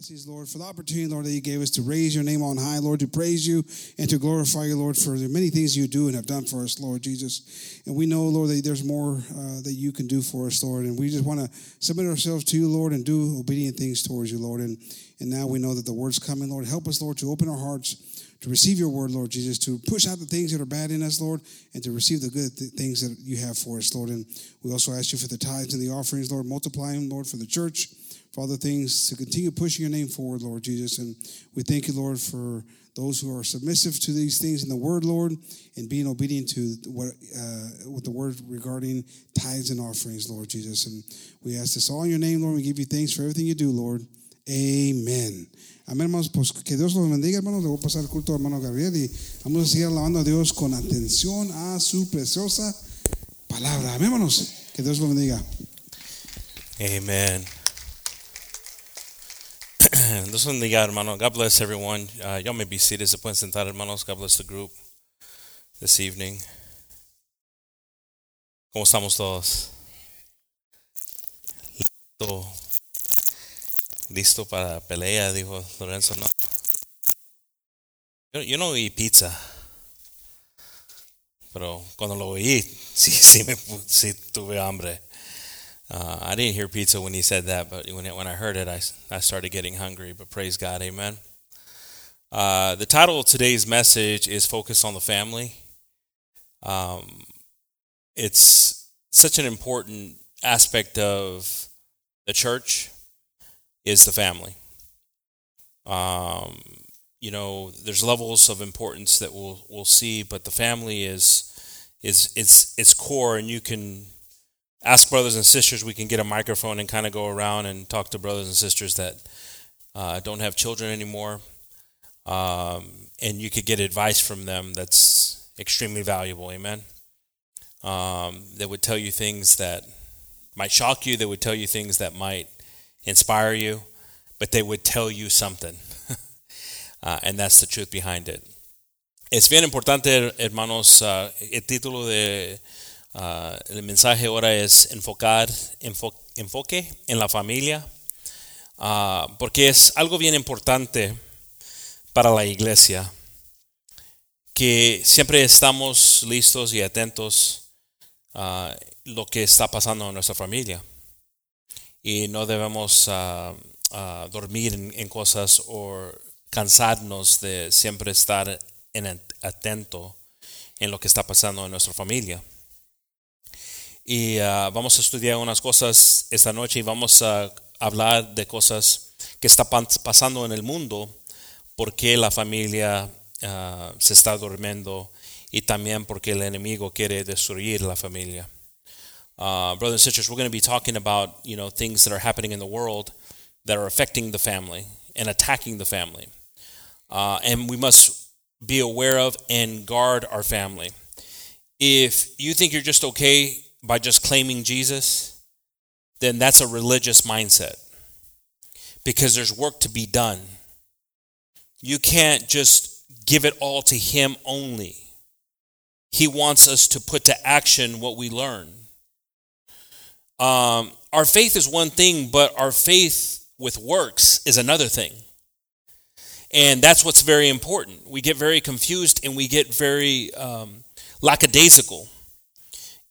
Blessings, Lord, for the opportunity, Lord, that you gave us to raise your name on high, Lord, to praise you and to glorify you, Lord, for the many things you do and have done for us, Lord Jesus. And we know, Lord, that there's more uh, that you can do for us, Lord. And we just want to submit ourselves to you, Lord, and do obedient things towards you, Lord. And, and now we know that the word's coming, Lord. Help us, Lord, to open our hearts to receive your word, Lord Jesus, to push out the things that are bad in us, Lord, and to receive the good th- things that you have for us, Lord. And we also ask you for the tithes and the offerings, Lord. Multiply them, Lord, for the church for other things to continue pushing your name forward, Lord Jesus. And we thank you, Lord, for those who are submissive to these things in the word, Lord, and being obedient to what uh, with the word regarding tithes and offerings, Lord Jesus. And we ask this all in your name, Lord. We give you thanks for everything you do, Lord. Amen. Amén, hermanos. Pues que Dios los bendiga, hermanos. Le voy a pasar el culto a hermano Gabriel y vamos a seguir alabando a Dios con atención a su preciosa palabra. Amén, hermanos. Que Dios los bendiga. Amen. Dios bendiga, hermano. God bless everyone. Uh, y'all may be seated. Se pueden sentar, hermanos. God bless the group this evening. ¿Cómo estamos todos? Listo. Listo para pelea, dijo Lorenzo, ¿no? Yo, yo no oí pizza. Pero cuando lo oí, sí, sí, me, sí tuve hambre. Uh, I didn't hear pizza when he said that, but when, it, when I heard it, I, I started getting hungry. But praise God, amen. Uh, the title of today's message is Focus on the Family. Um, it's such an important aspect of the church is the family. Um, you know, there's levels of importance that we'll we'll see, but the family is is it's it's core, and you can ask brothers and sisters. We can get a microphone and kind of go around and talk to brothers and sisters that uh, don't have children anymore, um, and you could get advice from them that's extremely valuable. Amen. Um, they would tell you things that might shock you. They would tell you things that might inspire you, but they would tell you something, uh, and that's the truth behind it. Es bien importante, hermanos. Uh, el título de uh, el mensaje ahora es enfocar, enfo- enfoque en la familia, uh, porque es algo bien importante para la iglesia, que siempre estamos listos y atentos a lo que está pasando en nuestra familia. Y no debemos uh, dormir en, en cosas o cansarnos de siempre estar en at- atento en lo que está pasando en nuestra familia. Y uh, vamos a estudiar unas cosas esta noche y vamos a hablar de cosas que están pasando en el mundo, porque la familia uh, se está durmiendo y también porque el enemigo quiere destruir la familia. Uh, brothers and sisters, we're going to be talking about you know things that are happening in the world that are affecting the family and attacking the family, uh, and we must be aware of and guard our family. If you think you're just okay by just claiming Jesus, then that's a religious mindset because there's work to be done. You can't just give it all to Him only. He wants us to put to action what we learn. Um, our faith is one thing, but our faith with works is another thing. And that's what's very important. We get very confused and we get very um, lackadaisical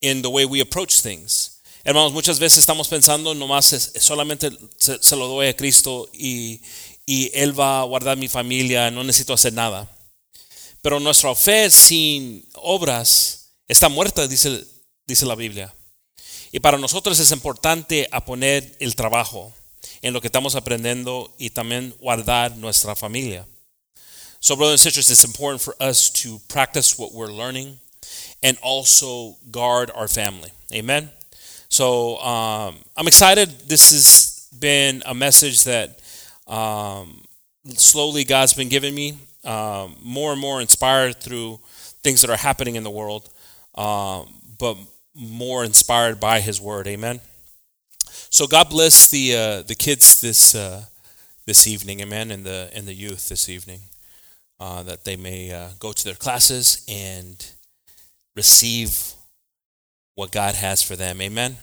in the way we approach things. Hermanos, muchas veces estamos pensando nomás solamente se, se lo doy a Cristo y, y Él va a guardar mi familia, no necesito hacer nada. Pero nuestra fe sin obras está muerta, dice, dice la Biblia. Y para nosotros es importante a poner el trabajo en lo que estamos aprendiendo y también guardar nuestra familia. So, brothers and sisters, it's important for us to practice what we're learning and also guard our family. Amen. So, um, I'm excited. This has been a message that um, slowly God's been giving me, um, more and more inspired through things that are happening in the world, um, but more inspired by His Word. Amen. So God bless the uh, the kids this uh, this evening, amen, and the and the youth this evening, uh, that they may uh, go to their classes and receive what God has for them, amen.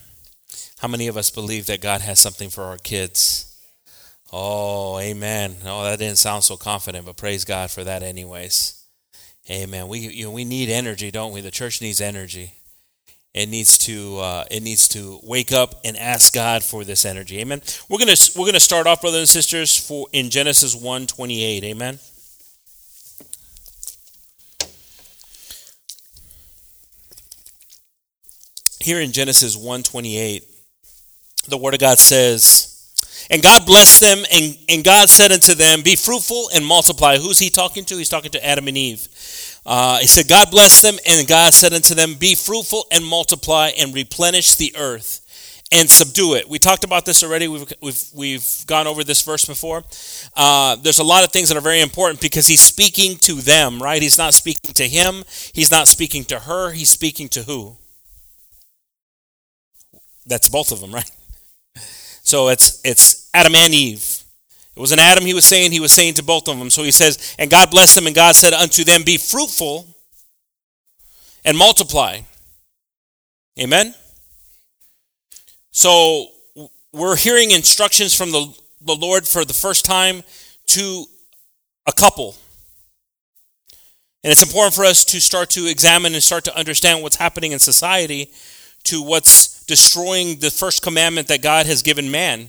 How many of us believe that God has something for our kids? Oh, amen. Oh, that didn't sound so confident, but praise God for that, anyways. Amen. We you know, we need energy, don't we? The church needs energy. It needs to uh, it needs to wake up and ask God for this energy. Amen. We're gonna we're gonna start off, brothers and sisters, for in Genesis one twenty eight. Amen. Here in Genesis one twenty eight, the Word of God says. And God blessed them, and, and God said unto them, Be fruitful and multiply. Who's he talking to? He's talking to Adam and Eve. Uh, he said, God blessed them, and God said unto them, Be fruitful and multiply and replenish the earth and subdue it. We talked about this already. We've, we've, we've gone over this verse before. Uh, there's a lot of things that are very important because he's speaking to them, right? He's not speaking to him, he's not speaking to her, he's speaking to who? That's both of them, right? So it's it's Adam and Eve. It was an Adam he was saying, he was saying to both of them. So he says, And God blessed them, and God said unto them, Be fruitful and multiply. Amen? So we're hearing instructions from the, the Lord for the first time to a couple. And it's important for us to start to examine and start to understand what's happening in society to what's destroying the first commandment that God has given man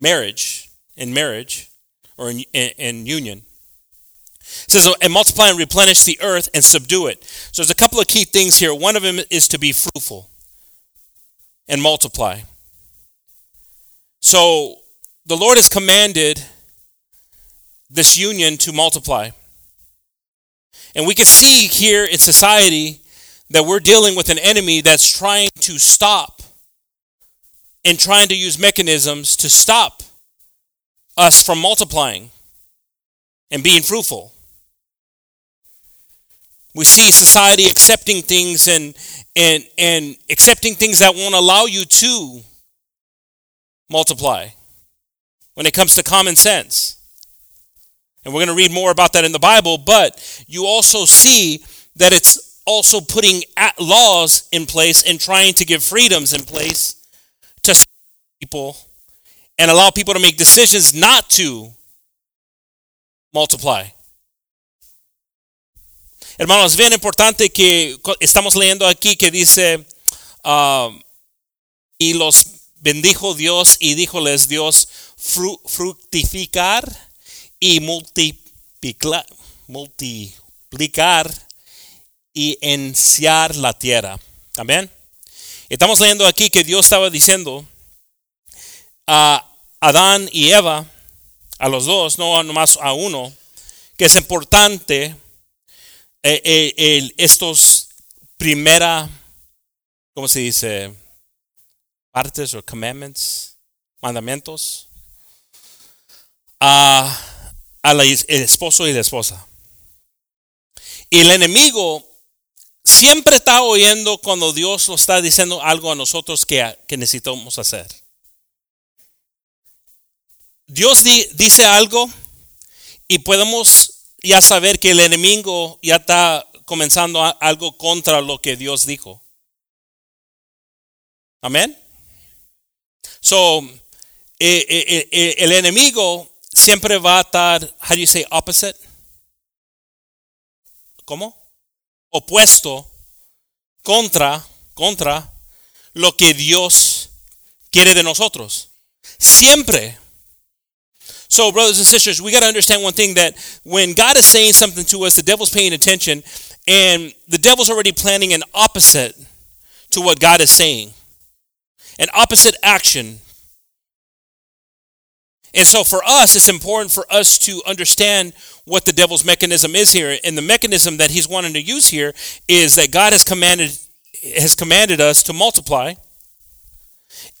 marriage, in marriage, or in, in, in union. It says, and multiply and replenish the earth and subdue it. So there's a couple of key things here. One of them is to be fruitful and multiply. So the Lord has commanded this union to multiply. And we can see here in society that we're dealing with an enemy that's trying to stop and trying to use mechanisms to stop us from multiplying and being fruitful. We see society accepting things and, and, and accepting things that won't allow you to multiply when it comes to common sense. And we're going to read more about that in the Bible, but you also see that it's also putting laws in place and trying to give freedoms in place to people and allow people to make decisions not to multiply. Hermanos, bien importante que estamos leyendo aquí que dice, um, y los bendijo Dios y díjoles Dios, fructificar y multiplicar, multiplicar y enciar la tierra. Amén. Estamos leyendo aquí que Dios estaba diciendo a Adán y Eva, a los dos, no nomás a uno, que es importante eh, eh, estos primera, ¿cómo se dice? Partes o commandments, mandamientos, a, la, esposo y la esposa. Y el enemigo siempre está oyendo cuando Dios nos está diciendo algo a nosotros que, que necesitamos hacer. Dios dice algo y podemos ya saber que el enemigo ya está comenzando algo contra lo que Dios dijo. Amén. So, eh, eh, eh, el enemigo siempre va a estar, how do you say opposite? ¿Cómo? Opuesto contra, contra lo que Dios quiere de nosotros. Siempre. So, brothers and sisters, we got to understand one thing that when God is saying something to us, the devil's paying attention, and the devil's already planning an opposite to what God is saying, an opposite action. And so, for us, it's important for us to understand what the devil's mechanism is here. And the mechanism that he's wanting to use here is that God has commanded has commanded us to multiply.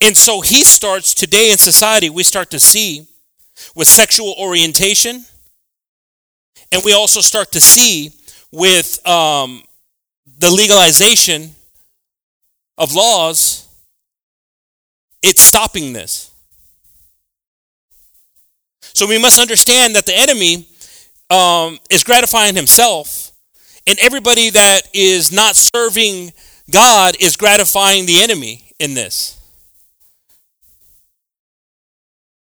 And so he starts today in society, we start to see with sexual orientation, and we also start to see with um, the legalization of laws, it's stopping this. So we must understand that the enemy um, is gratifying himself, and everybody that is not serving God is gratifying the enemy in this.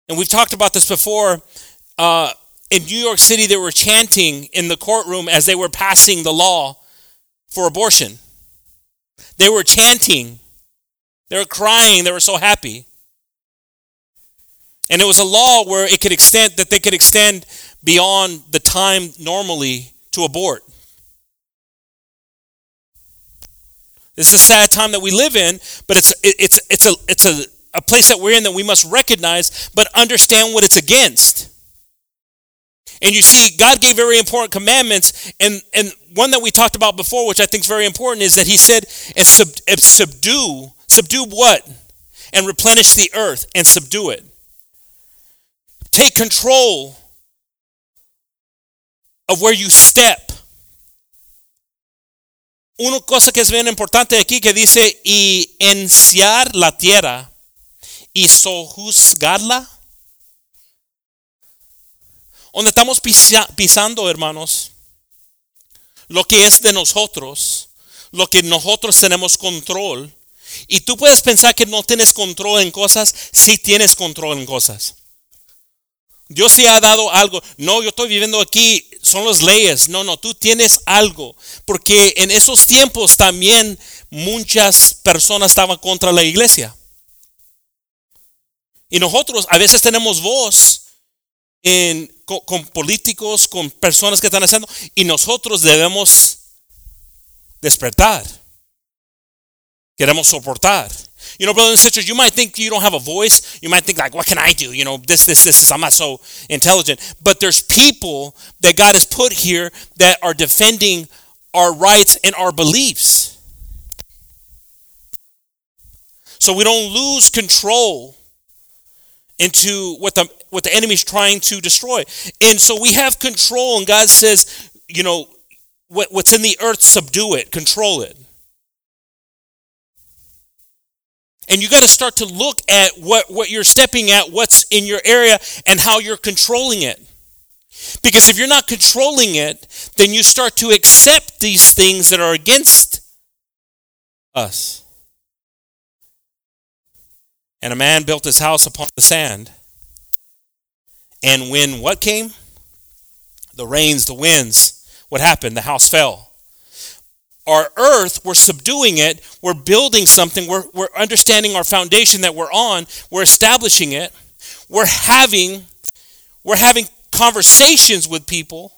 And we've talked about this before. Uh, in New York City, they were chanting in the courtroom as they were passing the law for abortion. They were chanting, they were crying, they were so happy. And it was a law where it could extend that they could extend beyond the time normally to abort. This is a sad time that we live in, but it's it's it's a it's a, a place that we're in that we must recognize, but understand what it's against. And you see, God gave very important commandments, and, and one that we talked about before, which I think is very important, is that He said, and, sub, subdue, subdue what? And replenish the earth and subdue it. Take control of where you step. Una cosa que es bien importante aquí que dice y enciar la tierra y sojuzgarla. Donde estamos pisa, pisando, hermanos, lo que es de nosotros, lo que nosotros tenemos control. Y tú puedes pensar que no tienes control en cosas, sí tienes control en cosas. Dios sí ha dado algo. No, yo estoy viviendo aquí, son las leyes. No, no, tú tienes algo. Porque en esos tiempos también muchas personas estaban contra la iglesia. Y nosotros a veces tenemos voz con, políticos, con personas que están haciendo, y nosotros debemos despertar. Queremos soportar. You know, brothers and sisters, you might think you don't have a voice. You might think, like, what can I do? You know, this, this, this, this. I'm not so intelligent. But there's people that God has put here that are defending our rights and our beliefs. So we don't lose control into what the what the enemy's trying to destroy. And so we have control, and God says, you know, what, what's in the earth, subdue it, control it. And you got to start to look at what, what you're stepping at, what's in your area, and how you're controlling it. Because if you're not controlling it, then you start to accept these things that are against us. And a man built his house upon the sand. And when what came? The rains, the winds. What happened? The house fell our earth, we're subduing it, we're building something, we're, we're understanding our foundation that we're on, we're establishing it, we're having, we're having conversations with people,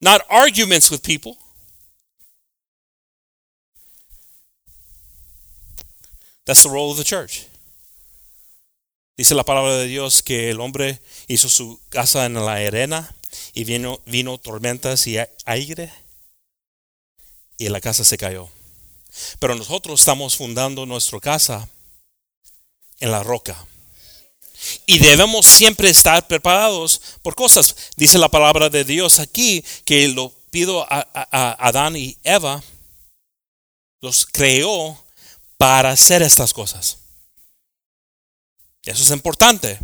not arguments with people. That's the role of the church. Dice la palabra de Dios que el hombre hizo su casa en la arena y vino, vino tormentas y aire y la casa se cayó. Pero nosotros estamos fundando nuestra casa en la roca. Y debemos siempre estar preparados por cosas. Dice la palabra de Dios aquí que lo pido a, a, Adán y Eva, los creó para hacer estas cosas. Eso es importante.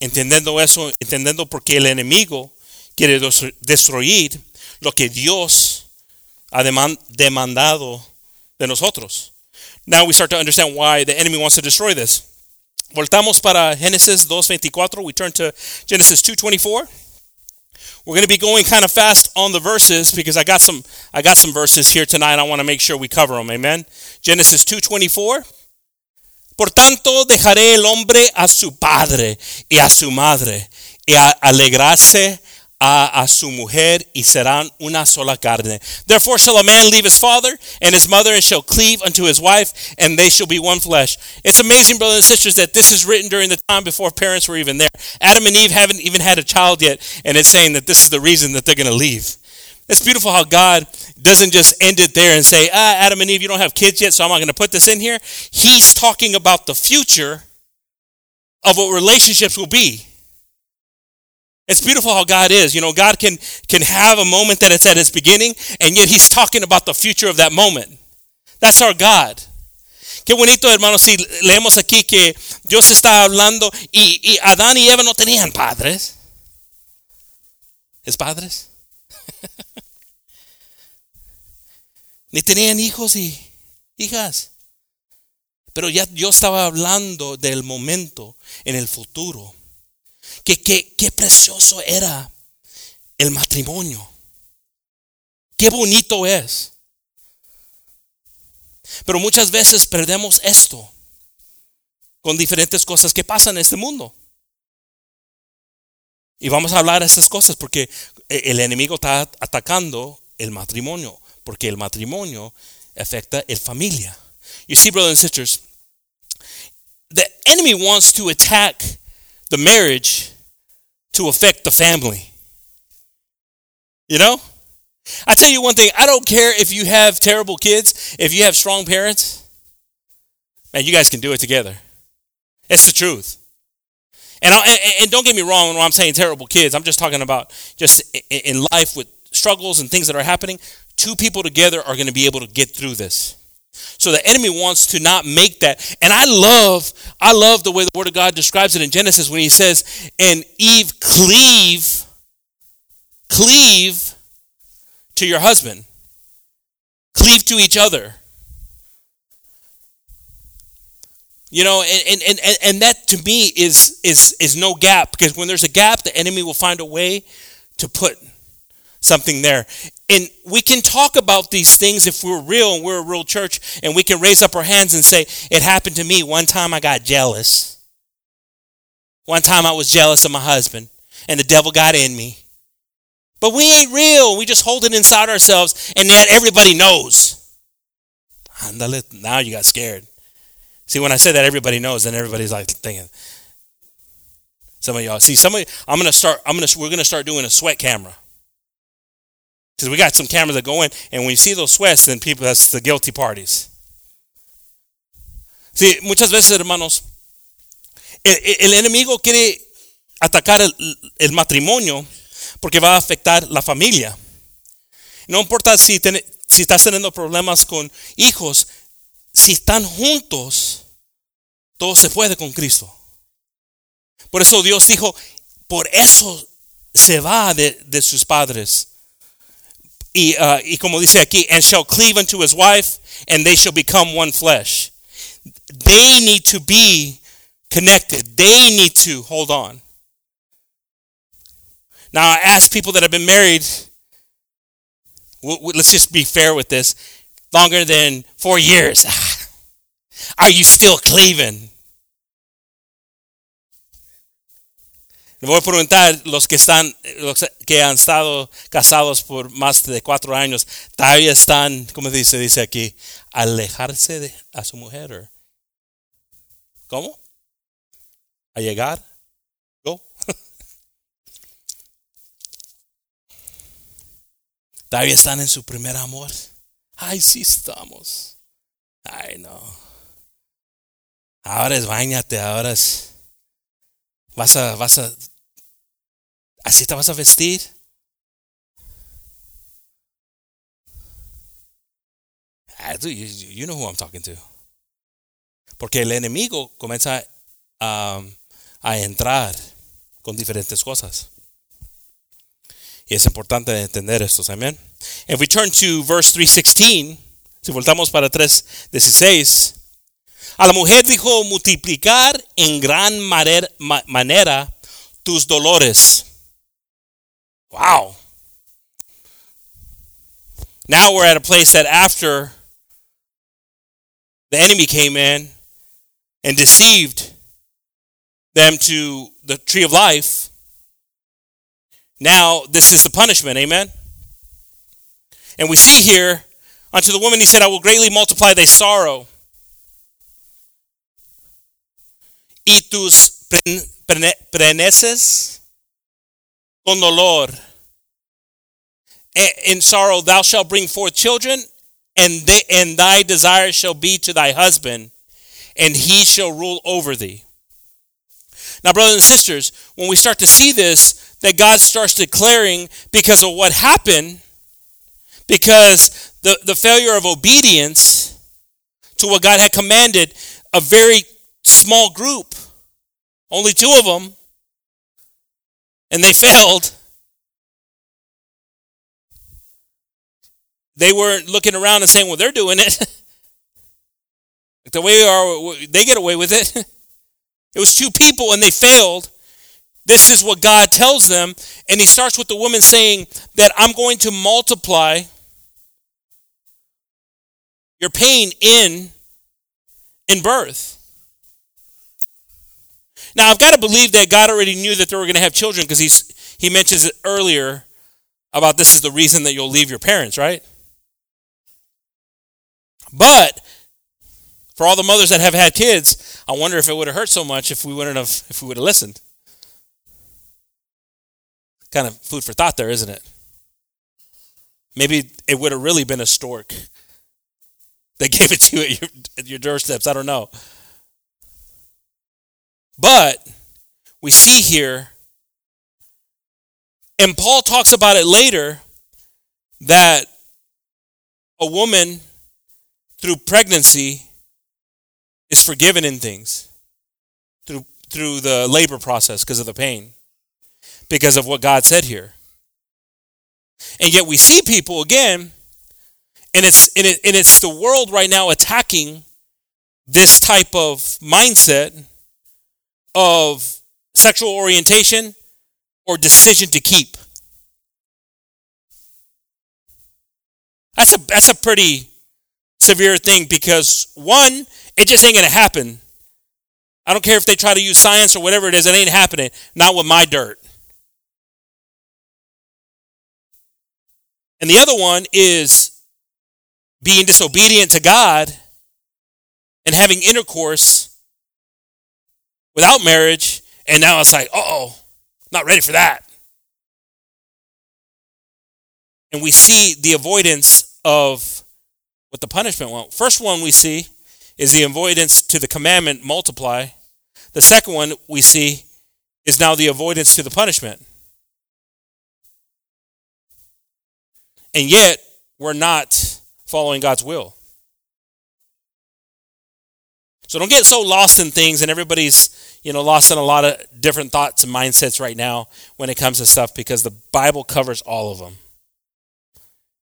Entendiendo eso, entendiendo por qué el enemigo quiere destruir lo que Dios demandado de nosotros. Now we start to understand why the enemy wants to destroy this. Voltamos para Genesis 2:24. We turn to Genesis 2:24. We're going to be going kind of fast on the verses because I got some I got some verses here tonight. I want to make sure we cover them. Amen. Genesis 2:24. Por tanto, dejaré el hombre a su padre y a su madre y a alegrarse a, a, su mujer y serán una sola carne. Therefore shall a man leave his father and his mother and shall cleave unto his wife and they shall be one flesh. It's amazing, brothers and sisters, that this is written during the time before parents were even there. Adam and Eve haven't even had a child yet and it's saying that this is the reason that they're going to leave. It's beautiful how God doesn't just end it there and say, ah, Adam and Eve, you don't have kids yet, so I'm not going to put this in here. He's talking about the future of what relationships will be. It's beautiful how God is. You know, God can, can have a moment that it's at its beginning, and yet He's talking about the future of that moment. That's our God. Qué bonito, hermanos, si leemos aquí que Dios está hablando y, y Adán y Eva no tenían padres. ¿Es padres? Ni tenían hijos y hijas. Pero ya yo estaba hablando del momento en el futuro. Que, qué precioso era el matrimonio. Qué bonito es. Pero muchas veces perdemos esto con diferentes cosas que pasan en este mundo. Y vamos a hablar de esas cosas porque el enemigo está atacando el matrimonio, porque el matrimonio afecta la familia. You see, brothers and sisters, the enemy wants to attack the marriage to affect the family. You know? I tell you one thing, I don't care if you have terrible kids, if you have strong parents, man, you guys can do it together. It's the truth. And, I, and don't get me wrong when I'm saying terrible kids, I'm just talking about just in life with struggles and things that are happening. Two people together are going to be able to get through this. So the enemy wants to not make that. And I love, I love the way the Word of God describes it in Genesis when he says, and Eve cleave, cleave to your husband. Cleave to each other. You know, and, and, and, and that to me is, is, is no gap because when there's a gap, the enemy will find a way to put something there. And we can talk about these things if we're real and we're a real church and we can raise up our hands and say, It happened to me. One time I got jealous. One time I was jealous of my husband and the devil got in me. But we ain't real. We just hold it inside ourselves and yet everybody knows. Now you got scared. See, when I say that everybody knows, then everybody's like thinking. Some of y'all see some of I'm gonna start. I'm gonna we're gonna start doing a sweat camera because we got some cameras that go in, and when you see those sweats, then people that's the guilty parties. Sí, muchas veces, hermanos, el, el enemigo quiere atacar el, el, matrimonio porque va a afectar la familia. No importa si, ten, si estás teniendo problemas con hijos, si están juntos, todo se puede con Cristo. Por eso Dios dijo, por eso se va de, de sus padres. Y, uh, y como dice aquí, and shall cleave unto his wife, and they shall become one flesh. They need to be connected. They need to hold on. Now, I ask people that have been married, let's just be fair with this, longer than four years. Are you still cleaving? Le voy a preguntar los que están, los que han estado casados por más de cuatro años, todavía están, ¿cómo dice? Dice aquí, alejarse de a su mujer. ¿Cómo? A llegar. Go. todavía están en su primer amor. Ay, sí estamos. Ay, no. Ahora es bañate, ahora es. Vas a, vas a. Así te vas a vestir. You, you know who I'm talking to. Porque el enemigo comienza a, a entrar con diferentes cosas. Y es importante entender esto, amén. If we turn to verse 316, si voltamos para 3:16, a la mujer dijo, multiplicar en gran manera tus dolores. Wow. Now we're at a place that after the enemy came in and deceived them to the tree of life, now this is the punishment. Amen. And we see here, unto the woman he said, I will greatly multiply thy sorrow y tus preneces con dolor. In sorrow thou shalt bring forth children, and, they, and thy desire shall be to thy husband, and he shall rule over thee. Now, brothers and sisters, when we start to see this, that God starts declaring because of what happened, because the, the failure of obedience to what God had commanded, a very small group, only two of them, and they failed. They weren't looking around and saying, well, they're doing it. The way we are, they get away with it. It was two people and they failed. This is what God tells them. And he starts with the woman saying that I'm going to multiply your pain in in birth. Now I've got to believe that God already knew that they were going to have children because he mentions it earlier about this is the reason that you'll leave your parents, right? But for all the mothers that have had kids, I wonder if it would have hurt so much if we wouldn't have if we would have listened. Kind of food for thought there, isn't it? Maybe it would have really been a stork that gave it to you at your, at your doorsteps. I don't know. But we see here, and Paul talks about it later, that a woman through pregnancy is forgiven in things through through the labor process because of the pain because of what God said here. And yet we see people again and it's and, it, and it's the world right now attacking this type of mindset of sexual orientation or decision to keep. That's a that's a pretty severe thing because one, it just ain't gonna happen. I don't care if they try to use science or whatever it is, it ain't happening. Not with my dirt. And the other one is being disobedient to God and having intercourse without marriage, and now it's like, oh, not ready for that. And we see the avoidance of what the punishment was. First one we see is the avoidance to the commandment multiply. The second one we see is now the avoidance to the punishment. And yet, we're not following God's will. So don't get so lost in things, and everybody's you know lost in a lot of different thoughts and mindsets right now when it comes to stuff because the Bible covers all of them,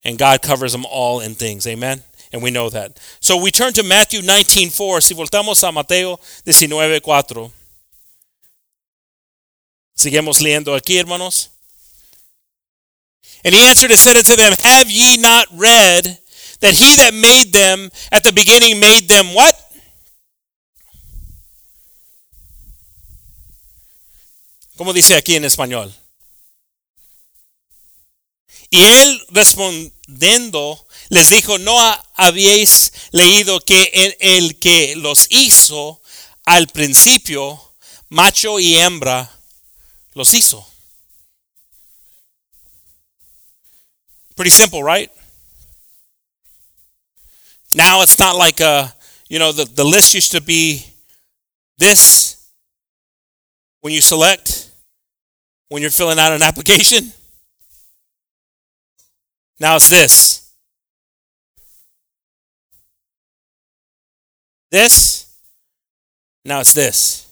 and God covers them all in things. Amen. And we know that. So we turn to Matthew 19:4. Si voltamos a Mateo 19:4. Seguimos leyendo aquí, hermanos. And he answered and said unto them, Have ye not read that he that made them at the beginning made them what? ¿Cómo dice aquí en español? Y él respondiendo les dijo, ¿no habéis leído que el, que los hizo al principio, macho y hembra, los hizo? Pretty simple, right? Now it's not like a, you know, the, the list used to be this when you select, when you're filling out an application. Now it's this. This. Now it's this.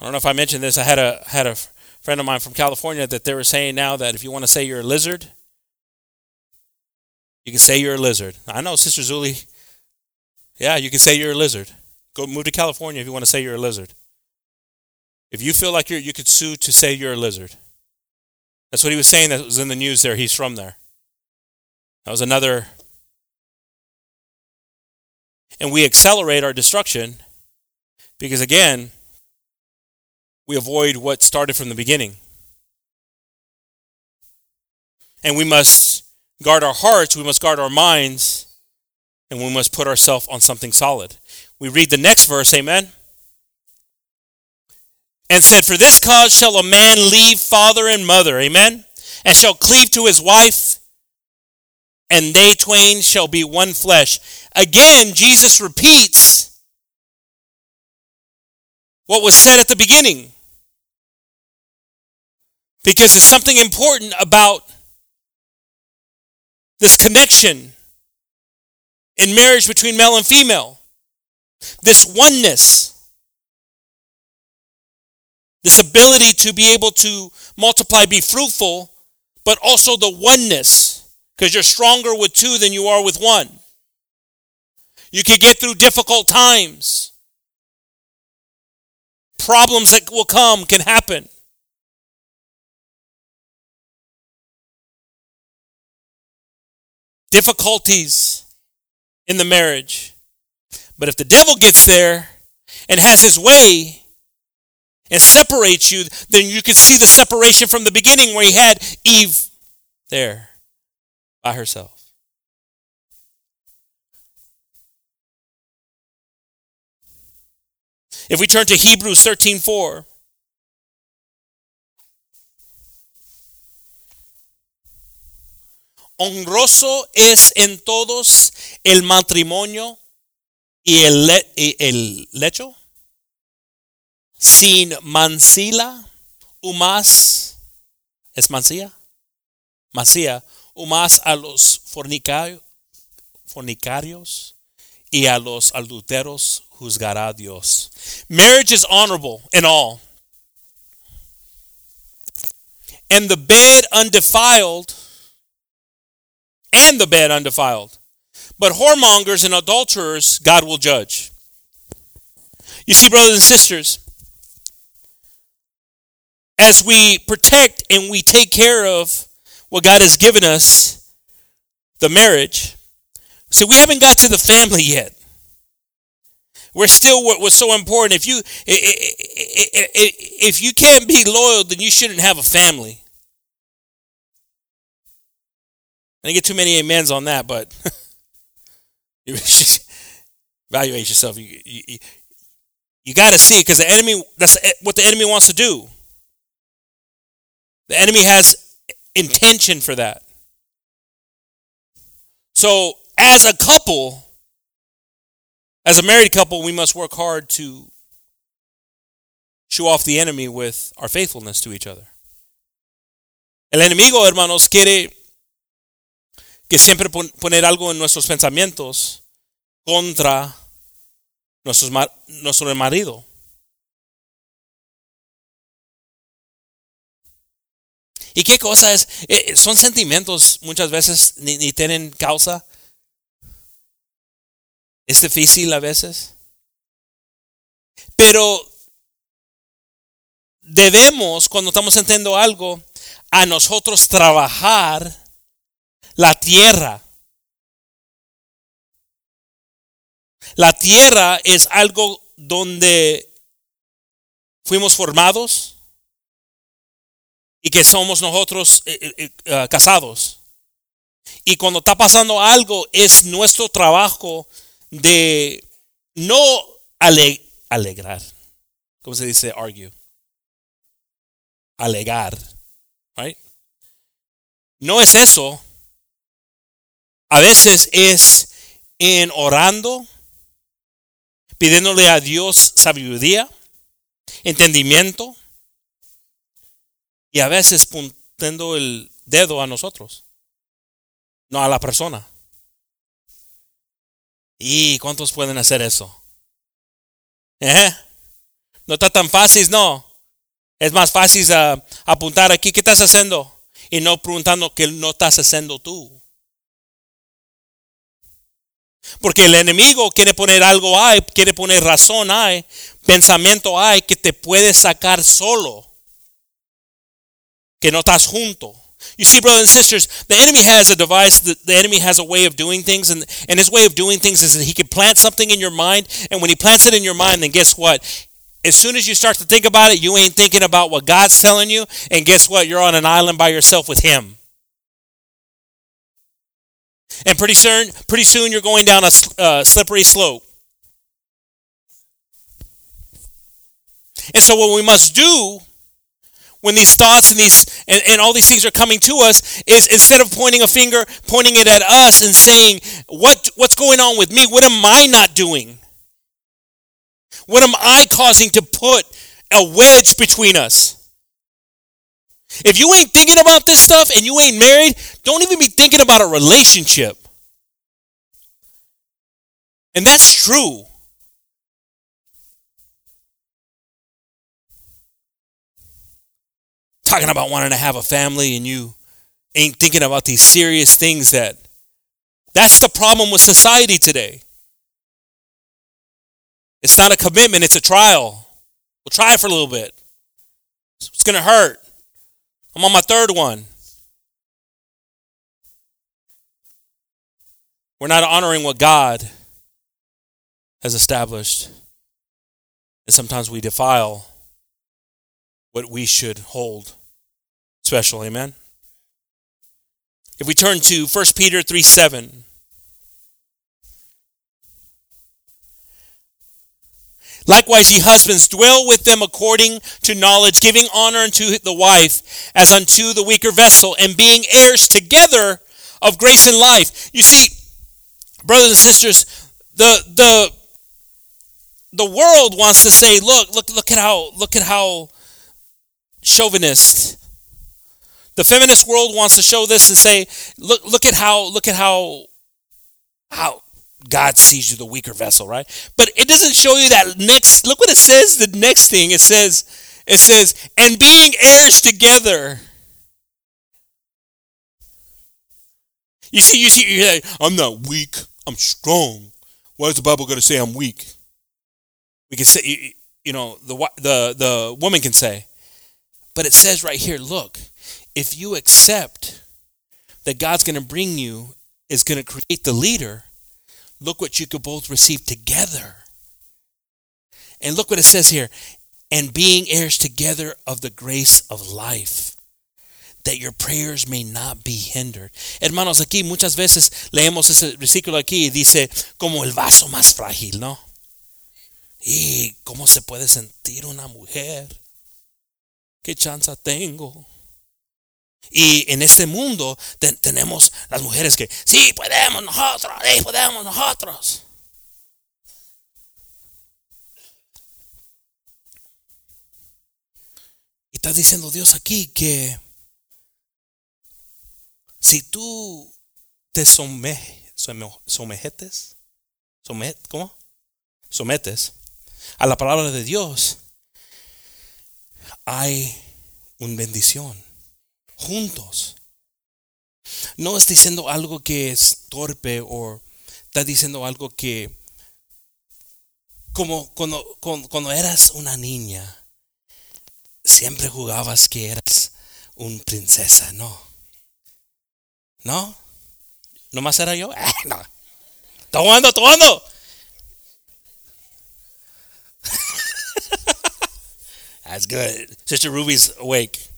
I don't know if I mentioned this. I had a had a friend of mine from California that they were saying now that if you want to say you're a lizard, you can say you're a lizard. I know, Sister Zuli. Yeah, you can say you're a lizard. Go move to California if you want to say you're a lizard. If you feel like you're, you could sue to say you're a lizard. That's what he was saying. That was in the news. There, he's from there. That was another. And we accelerate our destruction because again, we avoid what started from the beginning. And we must guard our hearts, we must guard our minds, and we must put ourselves on something solid. We read the next verse, amen. And said, For this cause shall a man leave father and mother, amen, and shall cleave to his wife, and they twain shall be one flesh. Again, Jesus repeats what was said at the beginning. Because there's something important about this connection in marriage between male and female, this oneness, this ability to be able to multiply, be fruitful, but also the oneness, because you're stronger with two than you are with one. You can get through difficult times. Problems that will come can happen. Difficulties in the marriage. But if the devil gets there and has his way and separates you, then you can see the separation from the beginning where he had Eve there by herself. If we turn to Hebrews 13:4, honroso es en todos el matrimonio y el, le y el lecho sin mancila o más es mancilla masía más a los fornicarios, fornicarios y a los adulteros juzgará Dios. Marriage is honorable in all. And the bed undefiled, and the bed undefiled. But whoremongers and adulterers, God will judge. You see, brothers and sisters, as we protect and we take care of what God has given us, the marriage, so we haven't got to the family yet. We're still what was so important. If you if you can't be loyal, then you shouldn't have a family. I didn't get too many amens on that, but evaluate yourself. You, you, you got to see it because the enemy, that's what the enemy wants to do. The enemy has intention for that. So, as a couple, as a married couple, we must work hard to show off the enemy with our faithfulness to each other. El enemigo, hermanos, quiere que siempre poner algo en nuestros pensamientos contra nuestros, nuestro marido. ¿Y qué cosa es? Eh, son sentimientos muchas veces ni, ni tienen causa. Es difícil a veces. Pero debemos, cuando estamos entendiendo algo, a nosotros trabajar la tierra. La tierra es algo donde fuimos formados y que somos nosotros eh, eh, eh, casados. Y cuando está pasando algo es nuestro trabajo de no alegrar. ¿Cómo se dice argue? Alegar. Right? No es eso. A veces es en orando, pidiéndole a Dios sabiduría, entendimiento, y a veces puntando el dedo a nosotros, no a la persona. ¿Y cuántos pueden hacer eso? ¿Eh? No está tan fácil, no. Es más fácil uh, apuntar aquí, ¿qué estás haciendo? Y no preguntando qué no estás haciendo tú. Porque el enemigo quiere poner algo ahí, quiere poner razón ahí, pensamiento hay que te puede sacar solo. Que no estás junto. You see, brothers and sisters, the enemy has a device, the, the, enemy has a way of doing things, and, and his way of doing things is that he can plant something in your mind, and when he plants it in your mind, then guess what? As soon as you start to think about it, you ain't thinking about what God's telling you, and guess what? You're on an island by yourself with him. And pretty soon, pretty soon you're going down a uh, slippery slope. And so what we must do when these thoughts and these and, and, all these things are coming to us is instead of pointing a finger pointing it at us and saying what what's going on with me? What am i not doing? What am i causing to put a wedge between us? If you ain't thinking about this stuff and you ain't married don't even be thinking about a relationship. And that's true talking about wanting to have a family and you ain't thinking about these serious things that that's the problem with society today. It's not a commitment, it's a trial. We'll try for a little bit. It's going to hurt. I'm on my third one. We're not honoring what God has established. And sometimes we defile what we should hold special. Amen. If we turn to 1 Peter 3 7. Likewise, ye husbands, dwell with them according to knowledge, giving honor unto the wife as unto the weaker vessel, and being heirs together of grace and life. You see, brothers and sisters, the the the world wants to say, look, look, look at how look at how chauvinist. The feminist world wants to show this and say, look, look at how look at how how God sees you the weaker vessel, right? But it doesn't show you that next look what it says, the next thing. It says, it says, and being heirs together. You see, you see, you're like, I'm not weak, I'm strong. Why is the Bible going to say I'm weak? We can say, you know, the, the, the woman can say, but it says right here, look, if you accept that God's going to bring you, is going to create the leader, look what you could both receive together. And look what it says here and being heirs together of the grace of life, that your prayers may not be hindered. Hermanos, aquí muchas veces leemos ese versículo aquí y dice, como el vaso más frágil, ¿no? ¿Y cómo se puede sentir una mujer? ¿Qué chance tengo? Y en este mundo te, tenemos las mujeres que, sí, podemos nosotros, sí, podemos nosotros. Y está diciendo Dios aquí que si tú te sometes, sometes, somet, ¿cómo? Sometes a la palabra de Dios, hay una bendición juntos. No está diciendo algo que es torpe o está diciendo algo que como cuando, cuando, eras una niña, siempre jugabas que eras un princesa, ¿no? ¿No? ¿Nomás era yo? Eh, no. ¡Está jugando, está jugando! That's good. Sister Ruby's awake.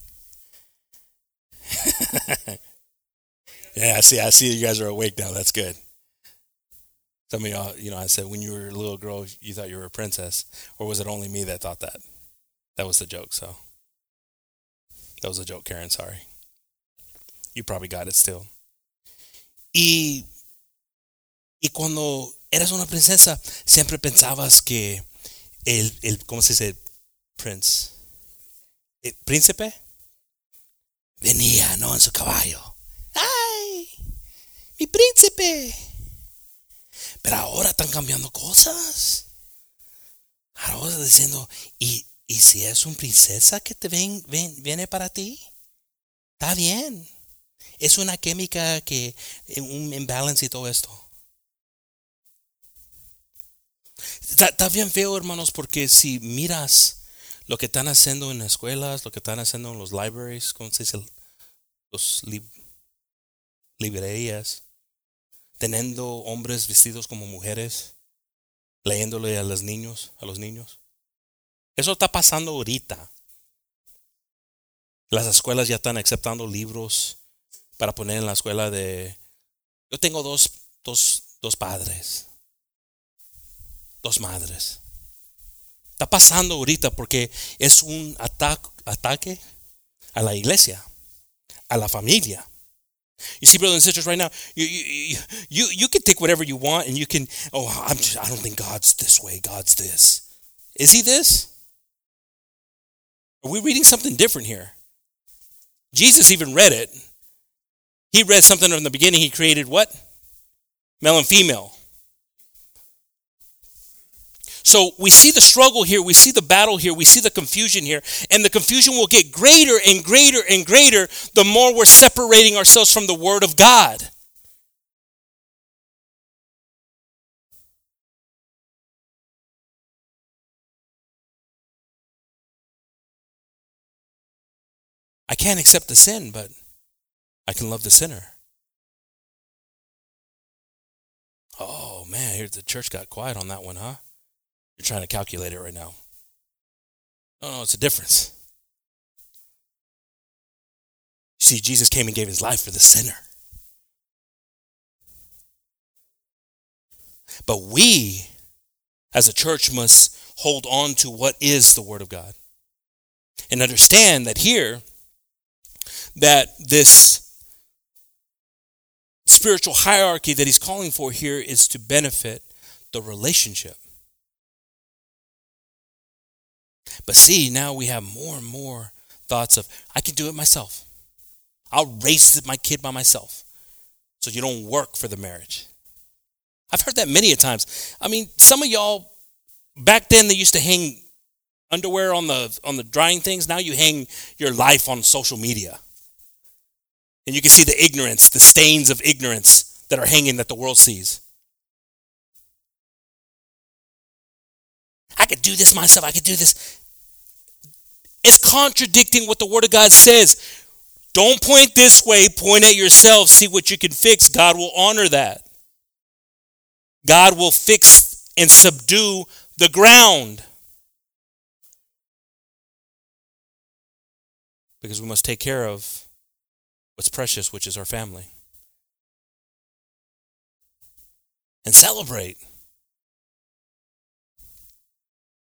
yeah, I see. I see you guys are awake now. That's good. Some of y'all, you know, I said when you were a little girl, you thought you were a princess, or was it only me that thought that? That was the joke. So that was a joke, Karen. Sorry. You probably got it still. Y y cuando eras una princesa, siempre pensabas que el, el ¿cómo se dice? Prince. El príncipe venía, ¿no? En su caballo. ¡Ay! ¡Mi príncipe! Pero ahora están cambiando cosas. Ahora están diciendo, ¿y, ¿y si es una princesa que te viene para ti? Está bien. Es una química que, un imbalance y todo esto. Está, está bien feo, hermanos, porque si miras lo que están haciendo en escuelas, lo que están haciendo en los libraries, ¿cómo se dice? Los librerías, teniendo hombres vestidos como mujeres, leyéndole a los niños, a los niños. Eso está pasando ahorita. Las escuelas ya están aceptando libros para poner en la escuela de... Yo tengo dos, dos, dos padres, dos madres. Está pasando ahorita porque es un ataque a la iglesia, a la familia. You see, brothers and sisters, right now, you, you, you, you can take whatever you want and you can, oh, I'm just, I don't think God's this way, God's this. Is he this? Are we reading something different here? Jesus even read it. He read something from the beginning. He created what? Male and female. So we see the struggle here, we see the battle here, we see the confusion here, and the confusion will get greater and greater and greater the more we're separating ourselves from the Word of God. I can't accept the sin, but I can love the sinner. Oh man, here the church got quiet on that one, huh? You're trying to calculate it right now. No, no, it's a difference. You see, Jesus came and gave his life for the sinner. But we, as a church, must hold on to what is the Word of God and understand that here, that this spiritual hierarchy that he's calling for here is to benefit the relationship. But see, now we have more and more thoughts of, I can do it myself. I'll raise my kid by myself. So you don't work for the marriage. I've heard that many a times. I mean, some of y'all back then they used to hang underwear on the on the drying things. Now you hang your life on social media. And you can see the ignorance, the stains of ignorance that are hanging that the world sees. I could do this myself. I could do this. It's contradicting what the Word of God says. Don't point this way, point at yourself, see what you can fix. God will honor that. God will fix and subdue the ground. Because we must take care of what's precious, which is our family. And celebrate.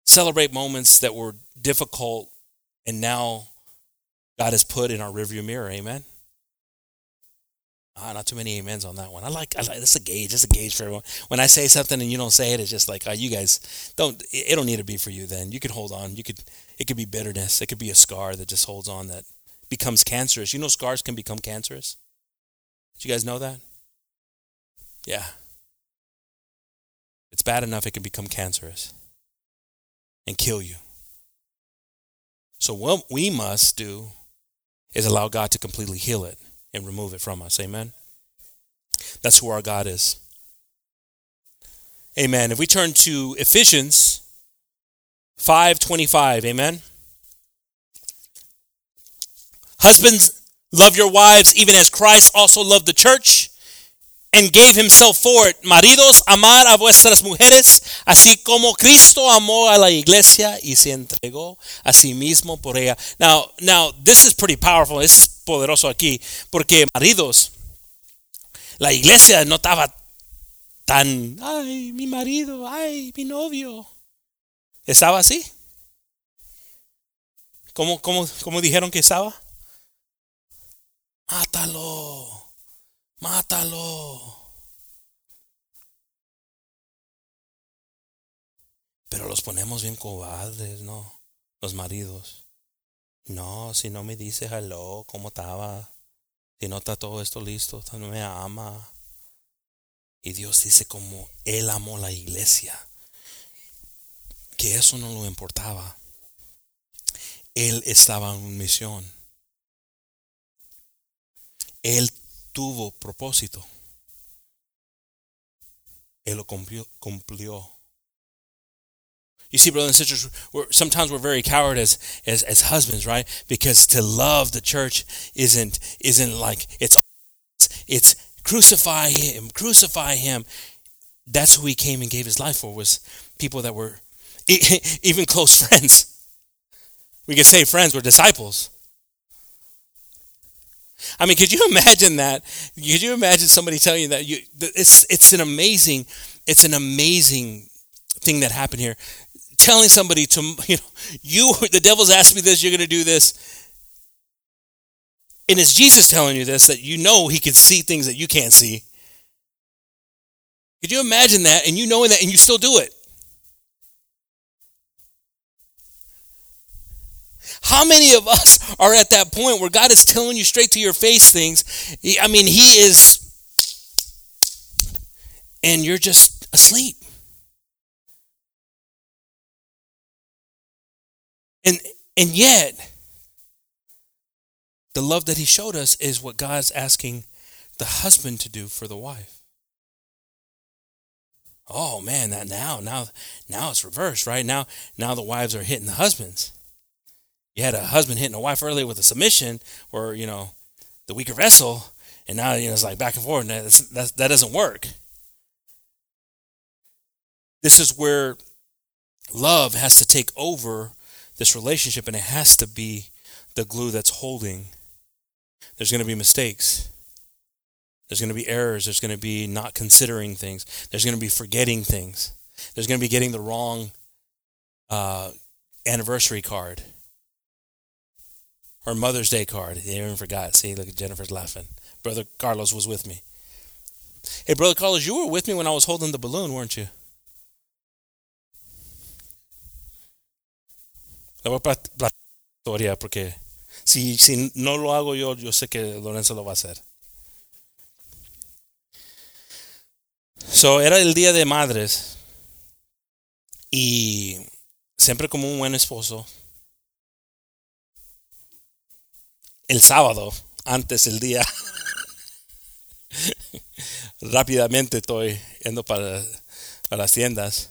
Celebrate moments that were difficult and now God has put in our rearview mirror. Amen. Ah, not too many amens on that one. I like, I like that's a gauge. That's a gauge for everyone. When I say something and you don't say it, it's just like, oh, you guys don't. It don't need to be for you. Then you can hold on. You could. It could be bitterness. It could be a scar that just holds on that becomes cancerous. You know, scars can become cancerous. Did you guys know that? Yeah. It's bad enough it can become cancerous and kill you. So what we must do is allow God to completely heal it and remove it from us. Amen. That's who our God is. Amen. If we turn to Ephesians 5:25, amen. Husbands, love your wives even as Christ also loved the church and gave himself for it. Maridos, amar a vuestras mujeres, así como Cristo amó a la iglesia y se entregó a sí mismo por ella. Now, now this is pretty powerful. This is poderoso aquí, porque maridos, la iglesia no estaba tan, ay, mi marido, ay, mi novio. ¿Estaba así? ¿Cómo, cómo, cómo dijeron que estaba? Mátalo. Mátalo. Pero los ponemos bien cobardes, ¿no? Los maridos. No, si no me dice hello, ¿cómo estaba? Si no está todo esto listo, no me ama. Y Dios dice como Él amó la iglesia, que eso no lo importaba. Él estaba en misión. Él tuvo propósito. Él lo cumplió. cumplió. You see, brothers and sisters, we're, sometimes we're very coward as, as, as husbands, right? Because to love the church isn't isn't like it's it's crucify him, crucify him. That's who he came and gave his life for was people that were even close friends. We could say friends were disciples. I mean, could you imagine that? Could you imagine somebody telling you that? You, it's it's an amazing, it's an amazing thing that happened here. Telling somebody to you know you the devil's asked me this, you're going to do this. And it's Jesus telling you this that you know he can see things that you can't see. Could you imagine that and you knowing that and you still do it? How many of us are at that point where God is telling you straight to your face things? I mean, He is, and you're just asleep. And and yet, the love that He showed us is what God's asking the husband to do for the wife. Oh man, that now now now it's reversed, right? Now now the wives are hitting the husbands. You had a husband hitting a wife earlier with a submission, or you know, the weaker vessel, and now you know it's like back and forth. And that that doesn't work. This is where love has to take over this relationship, and it has to be the glue that's holding. There's going to be mistakes. There's going to be errors. There's going to be not considering things. There's going to be forgetting things. There's going to be getting the wrong uh, anniversary card or Mother's Day card. They even forgot. See, look at Jennifer's laughing. Brother Carlos was with me. Hey, Brother Carlos, you were with me when I was holding the balloon, weren't you? Le voy a platicar historia porque si, si no lo hago yo, yo sé que Lorenzo lo va a hacer. So, era el día de madres y siempre como un buen esposo, el sábado, antes el día, rápidamente estoy yendo para, las tiendas.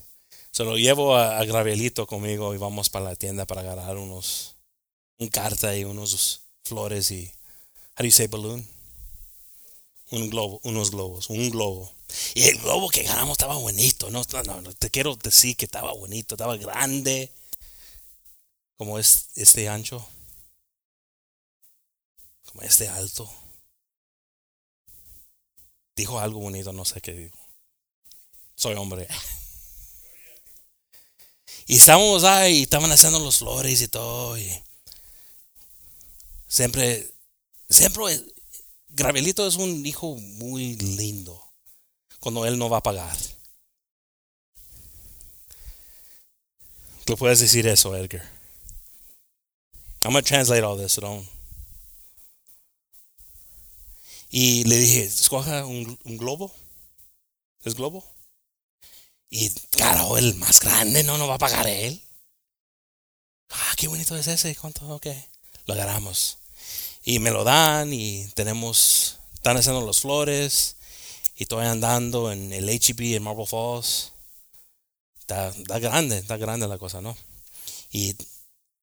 Se lo llevo a, a, Gravelito conmigo y vamos para la tienda para agarrar unos, un carta y unos flores y, how do you say balloon? Un globo, unos globos, un globo. Y el globo que ganamos estaba bonito, no, no, no, te quiero decir que estaba bonito, estaba grande, como es este ancho, este alto. Dijo algo bonito, no sé qué dijo. Soy hombre. Y estábamos ahí, estaban haciendo los flores y todo. Y siempre, siempre, Gravelito es un hijo muy lindo cuando él no va a pagar. Tú puedes decir eso, Edgar. I'm going to translate all this, so don't. Y le dije, escoja un, un globo. ¿Es globo? Y claro, el más grande no nos va a pagar él. Ah, qué bonito es ese. ¿Cuánto? Ok. Lo agarramos. Y me lo dan y tenemos, están haciendo las flores y estoy andando en el HEB en Marble Falls. Está, está, grande, está grande la cosa, ¿no? Y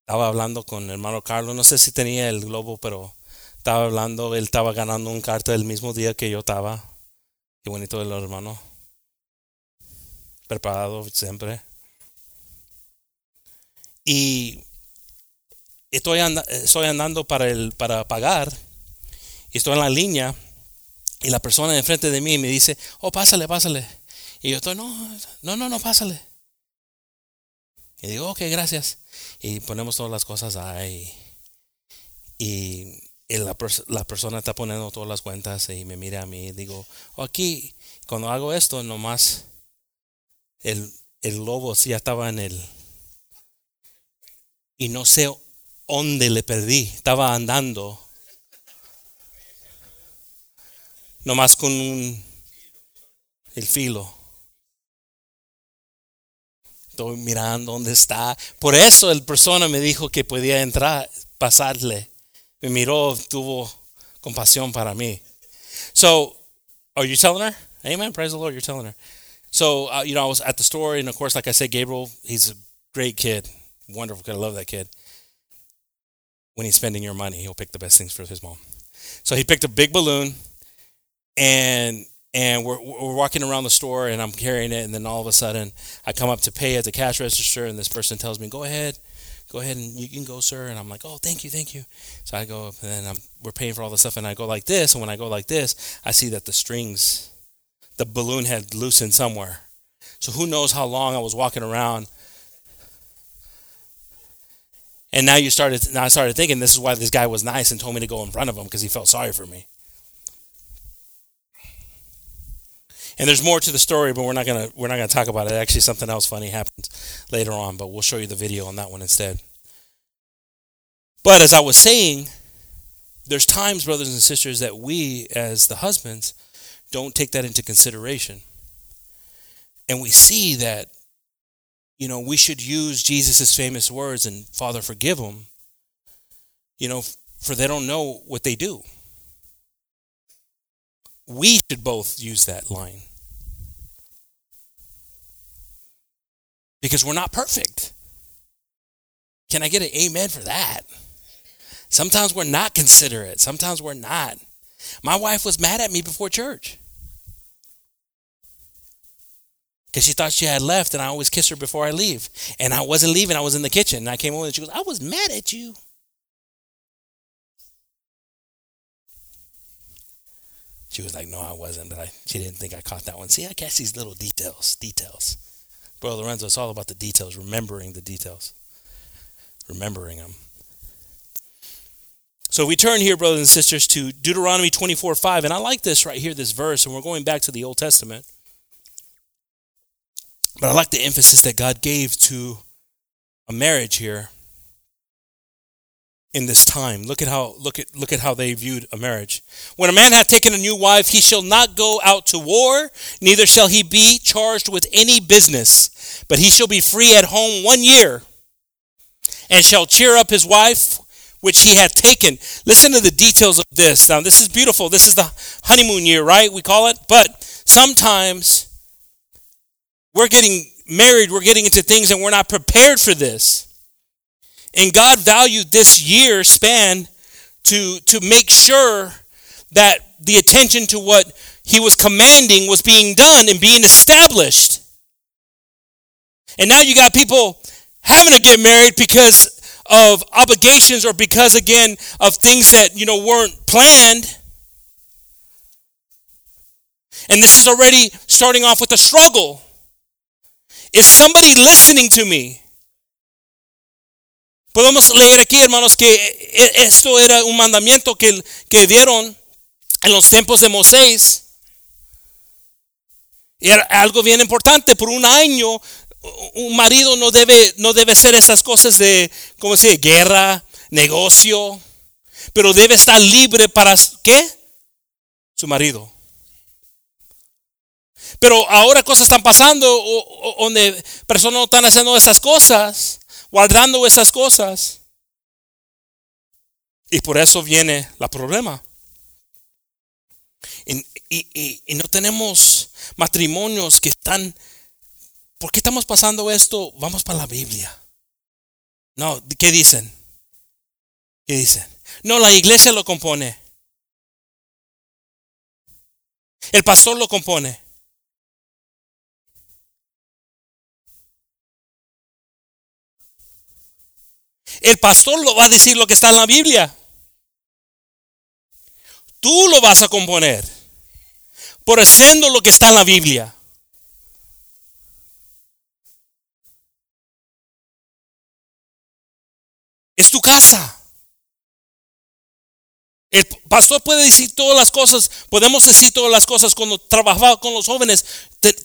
estaba hablando con el hermano Carlos, no sé si tenía el globo, pero estaba hablando, él estaba ganando un carta el mismo día que yo estaba. Qué bonito el hermano. Preparado siempre. Y estoy, and andando para, el, para pagar y estoy en la línea y la persona enfrente de mí me dice, oh, pásale, pásale. Y yo estoy, no, no, no, no, pásale. Y digo, ok, gracias. Y ponemos todas las cosas ahí. Y, la, la, persona está poniendo todas las cuentas y me mira a mí. Y digo, oh, aquí, cuando hago esto, nomás el, el lobo sí estaba en el... Y no sé dónde le perdí. Estaba andando nomás con un, el filo. Estoy mirando dónde está. Por eso el persona me dijo que podía entrar, pasarle. Me miró, tuvo compasión para mí. So, are you telling her? Amen. Praise the Lord. You're telling her. So, uh, you know, I was at the store, and of course, like I said, Gabriel, he's a great kid. Wonderful kid. I love that kid. When he's spending your money, he'll pick the best things for his mom. So he picked a big balloon and and we're, we're walking around the store and I'm carrying it and then all of a sudden I come up to pay at the cash register and this person tells me go ahead go ahead and you can go sir. And I'm like oh thank you thank you. So I go up and then I'm, we're paying for all the stuff and I go like this. And when I go like this I see that the strings the balloon had loosened somewhere. So who knows how long I was walking around. And now you started now I started thinking this is why this guy was nice and told me to go in front of him because he felt sorry for me And there's more to the story, but we're not gonna we're not gonna talk about it. Actually, something else funny happens later on, but we'll show you the video on that one instead. But as I was saying, there's times, brothers and sisters, that we as the husbands don't take that into consideration. And we see that, you know, we should use Jesus' famous words and Father, forgive them, you know, for they don't know what they do. We should both use that line. Because we're not perfect. Can I get an amen for that? Sometimes we're not considerate. Sometimes we're not. My wife was mad at me before church. Because she thought she had left, and I always kiss her before I leave. And I wasn't leaving, I was in the kitchen. And I came over and she goes, I was mad at you. She was like, No, I wasn't, but I, she didn't think I caught that one. See, I catch these little details, details. Bro, Lorenzo, it's all about the details, remembering the details, remembering them. So we turn here, brothers and sisters, to Deuteronomy 24 5. And I like this right here, this verse, and we're going back to the Old Testament. But I like the emphasis that God gave to a marriage here in this time. Look at how look at look at how they viewed a marriage. When a man hath taken a new wife, he shall not go out to war, neither shall he be charged with any business, but he shall be free at home one year, and shall cheer up his wife which he had taken. Listen to the details of this. Now, this is beautiful. This is the honeymoon year, right? We call it. But sometimes we're getting married, we're getting into things, and we're not prepared for this. And God valued this year span to, to make sure that the attention to what he was commanding was being done and being established. And now you got people having to get married because of obligations or because again of things that you know weren't planned. And this is already starting off with a struggle. Is somebody listening to me podemos leer aquí hermanos que esto era un mandamiento que, que dieron en los tiempos de Moisés y era algo bien importante por un año un marido no debe, no debe ser esas cosas de, ¿cómo se dice? Guerra, negocio, pero debe estar libre para, ¿qué? Su marido. Pero ahora cosas están pasando donde personas no están haciendo esas cosas, guardando esas cosas. Y por eso viene el problema. y no tenemos matrimonios que están ¿Por qué estamos pasando esto? Vamos para la Biblia. No, ¿qué dicen? ¿Qué dicen? No, la iglesia lo compone. El pastor lo compone. El pastor lo va a decir lo que está en la Biblia. Tú lo vas a componer por haciendo lo que está en la Biblia. Es tu casa. El pastor puede decir todas las cosas, podemos decir todas las cosas. Cuando trabajaba con los jóvenes,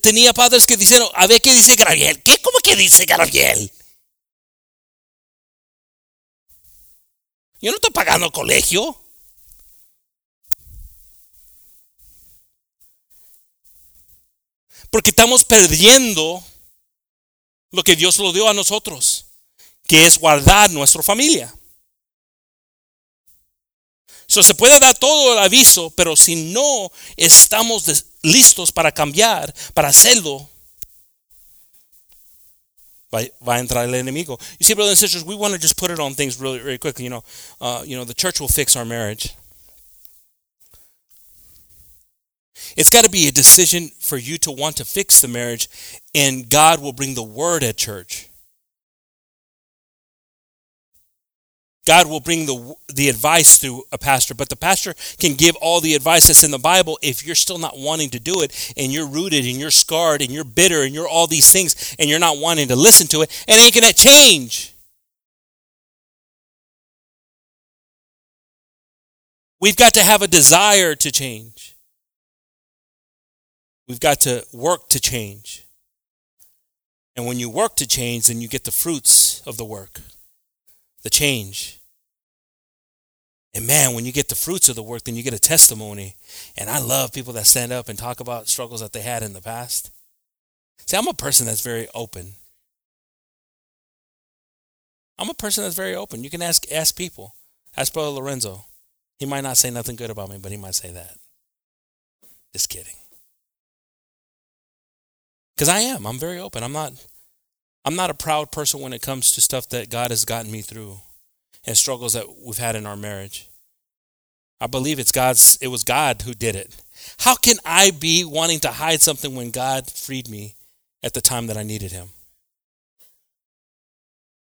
tenía padres que dijeron, a ver qué dice Gabriel. ¿Qué? ¿Cómo que dice Gabriel? Yo no estoy pagando colegio. Porque estamos perdiendo lo que Dios lo dio a nosotros que es guardar nuestra familia. So, se puede dar todo el aviso, pero si no estamos listos para cambiar, para hacerlo, va, va, a entrar el enemigo. You see, brothers and sisters, we want to just put it on things really, really quickly. You know, uh, you know, the church will fix our marriage. It's got to be a decision for you to want to fix the marriage, and God will bring the word at church. God will bring the, the advice through a pastor, but the pastor can give all the advice that's in the Bible if you're still not wanting to do it and you're rooted and you're scarred and you're bitter and you're all these things and you're not wanting to listen to it, it ain't going to change. We've got to have a desire to change. We've got to work to change. And when you work to change, then you get the fruits of the work the change. And man, when you get the fruits of the work, then you get a testimony. And I love people that stand up and talk about struggles that they had in the past. See, I'm a person that's very open. I'm a person that's very open. You can ask ask people. Ask Brother Lorenzo. He might not say nothing good about me, but he might say that. Just kidding. Because I am. I'm very open. I'm not I'm not a proud person when it comes to stuff that God has gotten me through and struggles that we've had in our marriage. I believe it's God's it was God who did it. How can I be wanting to hide something when God freed me at the time that I needed him?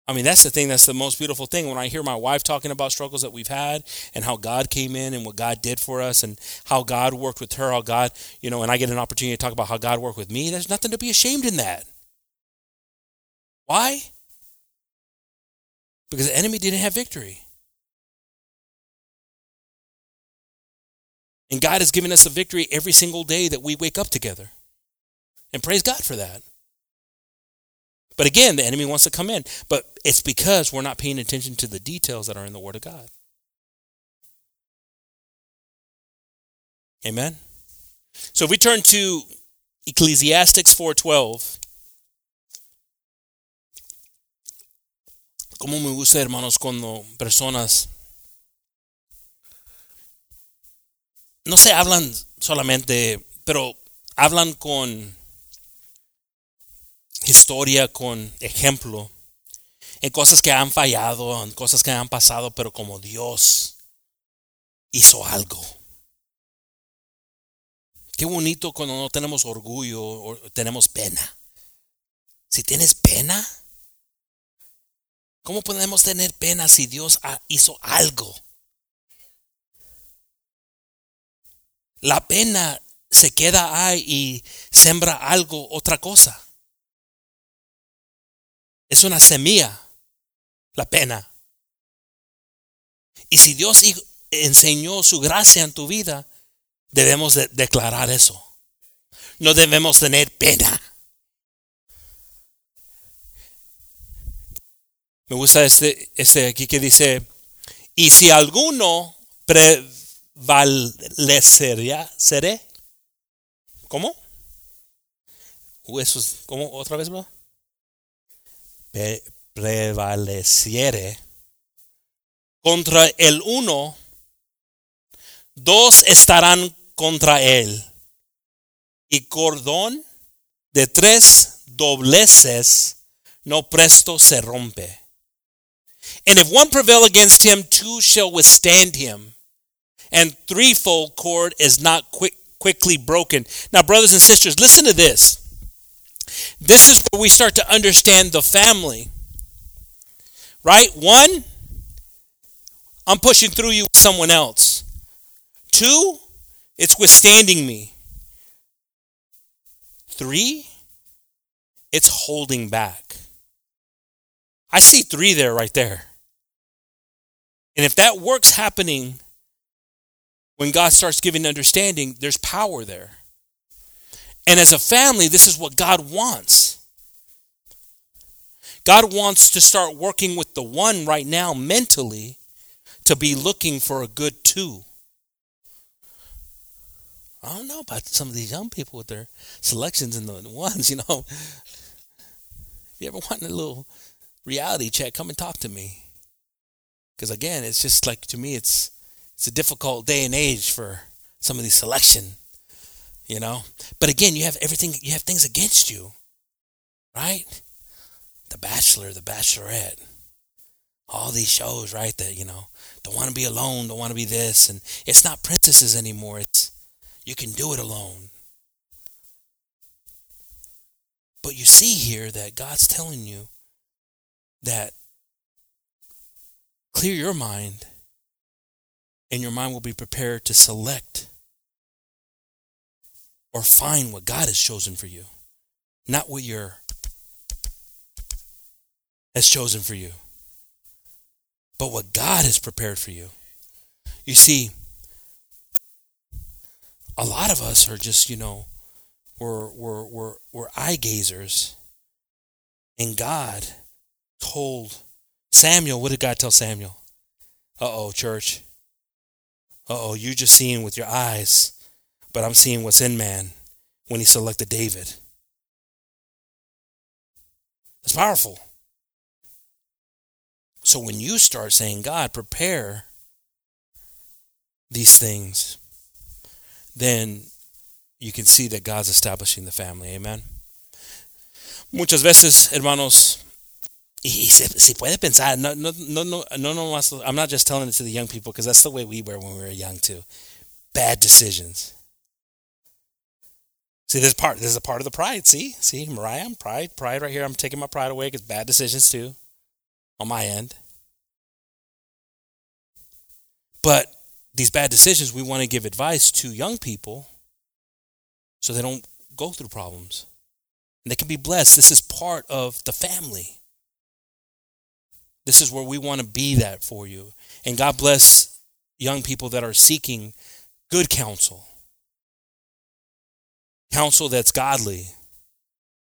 I mean, that's the thing. That's the most beautiful thing. When I hear my wife talking about struggles that we've had and how God came in and what God did for us and how God worked with her, how God, you know, and I get an opportunity to talk about how God worked with me, there's nothing to be ashamed in that. Why? Because the enemy didn't have victory. And God has given us a victory every single day that we wake up together. And praise God for that. But again, the enemy wants to come in. But it's because we're not paying attention to the details that are in the Word of God. Amen. So if we turn to Ecclesiastics 4:12, como me gusta, hermanos, cuando personas no se hablan solamente, pero hablan con historia, con ejemplo, en cosas que han fallado, en cosas que han pasado, pero como Dios hizo algo. Qué bonito cuando no tenemos orgullo o tenemos pena. Si tienes pena, ¿cómo podemos tener pena si Dios hizo algo? La pena se queda ahí y sembra algo, otra cosa. Es una semilla, la pena. Y si Dios enseñó su gracia en tu vida, debemos declarar eso. No debemos tener pena. Me gusta este, este aquí que dice, y si alguno prevalecerá, seré. ¿Cómo? Uh, eso es, ¿Cómo otra vez, bro? prevaleciere contra el uno, dos estarán contra él. Y cordón de tres dobleces no presto se rompe. And if one prevail against him, two shall withstand him. And threefold cord is not quick, quickly broken. Now, brothers and sisters, listen to this. This is where we start to understand the family. Right? One, I'm pushing through you with someone else. Two, it's withstanding me. Three, it's holding back. I see three there right there. And if that work's happening when God starts giving understanding, there's power there. And as a family, this is what God wants. God wants to start working with the one right now mentally to be looking for a good two. I don't know about some of these young people with their selections and the ones, you know. If you ever want a little reality check, come and talk to me. Because again, it's just like to me, it's it's a difficult day and age for some of these selection you know? But again you have everything you have things against you right? The bachelor the bachelorette all these shows right that you know don't want to be alone don't want to be this and it's not princesses anymore it's you can do it alone. But you see here that god's telling you that clear your mind and your mind will be prepared to select or find what God has chosen for you, not what your has chosen for you, but what God has prepared for you. You see, a lot of us are just, you know, we're, we're, we're, we're eye gazers. And God told Samuel, what did God tell Samuel? Uh oh, church. Uh oh, you're just seeing with your eyes but I'm seeing what's in man when he selected David. It's powerful. So when you start saying, God, prepare these things, then you can see that God's establishing the family. Amen. Muchas veces, hermanos, y se, si puede pensar, no, no, no, no, no, no, I'm not just telling it to the young people because that's the way we were when we were young too. Bad decisions. See, this part, this is a part of the pride. See, see, Mariah, I'm pride, pride right here. I'm taking my pride away because bad decisions too, on my end. But these bad decisions, we want to give advice to young people so they don't go through problems. And they can be blessed. This is part of the family. This is where we want to be that for you. And God bless young people that are seeking good counsel. Counsel that's godly,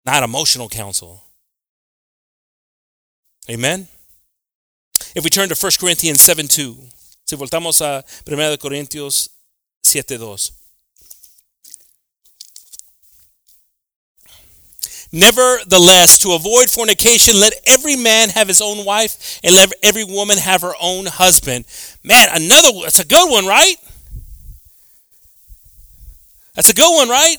not emotional counsel. Amen. If we turn to 1 Corinthians 7 2, si voltamos a 1 Corintios 7 2. Nevertheless, to avoid fornication, let every man have his own wife, and let every woman have her own husband. Man, another, that's a good one, right? That's a good one, right?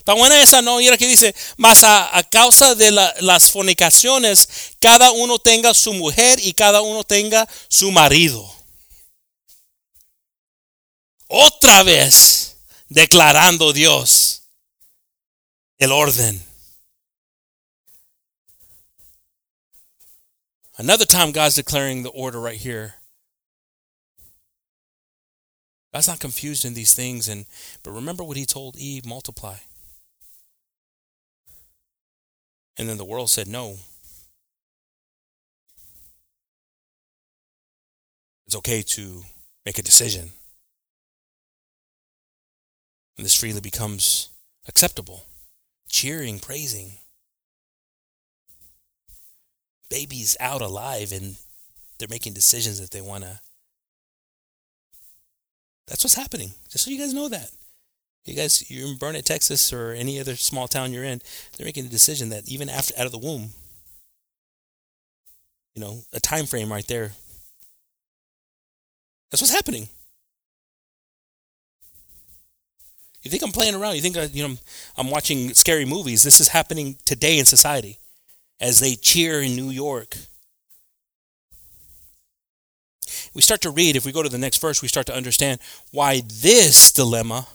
Está buena esa, no, y que dice, mas a, a causa de la, las fornicaciones, cada uno tenga su mujer y cada uno tenga su marido. Otra vez, declarando Dios el orden. Another time, God's declaring the order right here. God's not confused in these things, and but remember what He told Eve: multiply. And then the world said no. It's okay to make a decision. And this freely becomes acceptable, cheering, praising baby's out alive and they're making decisions that they want to. That's what's happening. Just so you guys know that. You guys, you're in Burnet, Texas, or any other small town you're in, they're making a decision that even after out of the womb, you know, a time frame right there. That's what's happening. You think I'm playing around? You think I, you know I'm watching scary movies? This is happening today in society as they cheer in New York. We start to read, if we go to the next verse, we start to understand why this dilemma,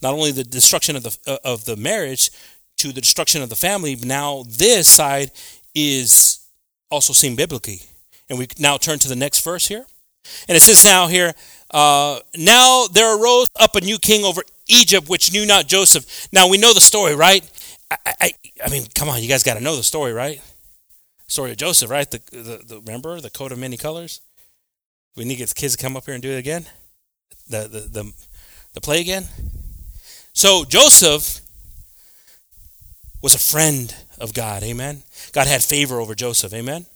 not only the destruction of the, of the marriage to the destruction of the family, but now this side is also seen biblically. And we now turn to the next verse here. And it says now here, uh, now there arose up a new king over Egypt, which knew not Joseph. Now we know the story, right? I, I, I mean, come on, you guys got to know the story, right? Story of Joseph, right? The, the, the remember the coat of many colors. We need to kids to come up here and do it again. The the the, the play again. So Joseph was a friend of God. Amen. God had favor over Joseph. Amen.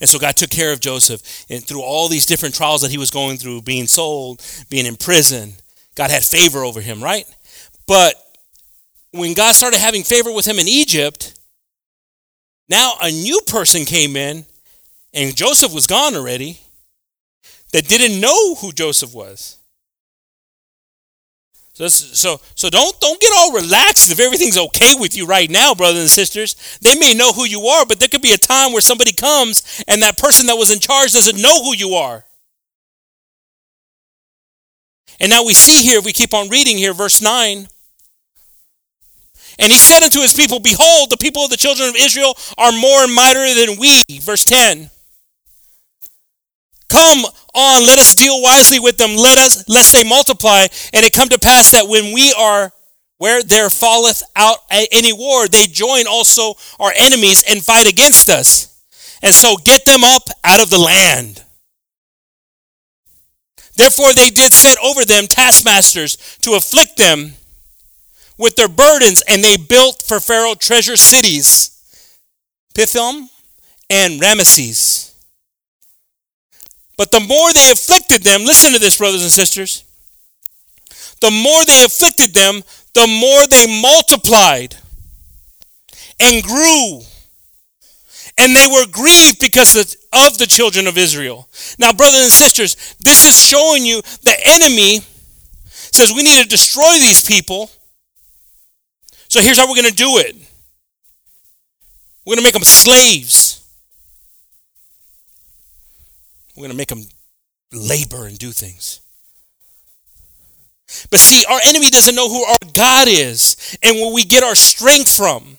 And so God took care of Joseph and through all these different trials that he was going through, being sold, being in prison, God had favor over him, right? But when God started having favor with him in Egypt, now a new person came in, and Joseph was gone already, that didn't know who Joseph was. So, so, so don't don't get all relaxed if everything's okay with you right now, brothers and sisters. They may know who you are, but there could be a time where somebody comes and that person that was in charge doesn't know who you are. And now we see here, we keep on reading here, verse 9. And he said unto his people, Behold, the people of the children of Israel are more mightier than we. Verse 10. Come on, let us deal wisely with them, let us lest they multiply. And it come to pass that when we are where there falleth out any war, they join also our enemies and fight against us. And so get them up out of the land. Therefore they did set over them taskmasters to afflict them with their burdens, and they built for Pharaoh treasure cities, Pithom and Ramesses. But the more they afflicted them, listen to this, brothers and sisters. The more they afflicted them, the more they multiplied and grew. And they were grieved because of the children of Israel. Now, brothers and sisters, this is showing you the enemy says we need to destroy these people so here's how we're going to do it. We're going to make them slaves. We're going to make them labor and do things. But see, our enemy doesn't know who our God is and where we get our strength from.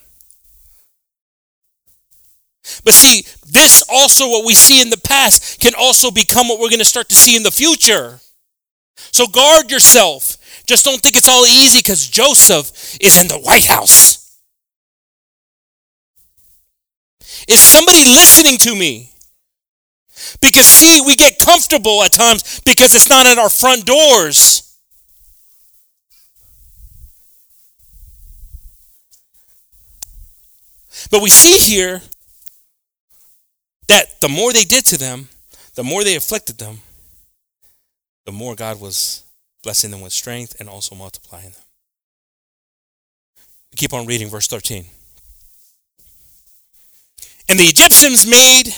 But see, this also, what we see in the past, can also become what we're going to start to see in the future. So guard yourself. Just don't think it's all easy because Joseph is in the White House. Is somebody listening to me? Because, see, we get comfortable at times because it's not at our front doors. But we see here that the more they did to them, the more they afflicted them, the more God was blessing them with strength and also multiplying them. We keep on reading verse 13. And the Egyptians made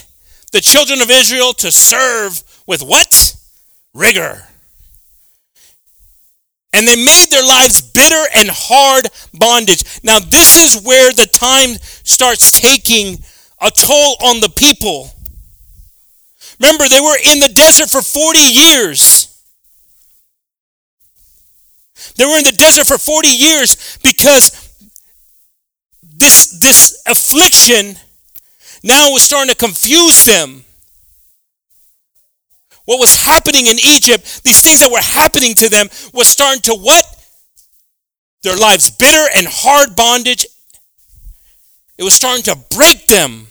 the children of Israel to serve with what? Rigor. And they made their lives bitter and hard bondage. Now, this is where the time starts taking a toll on the people. Remember, they were in the desert for 40 years. They were in the desert for 40 years because this, this affliction now was starting to confuse them. What was happening in Egypt, these things that were happening to them, was starting to what? Their lives bitter and hard bondage. It was starting to break them.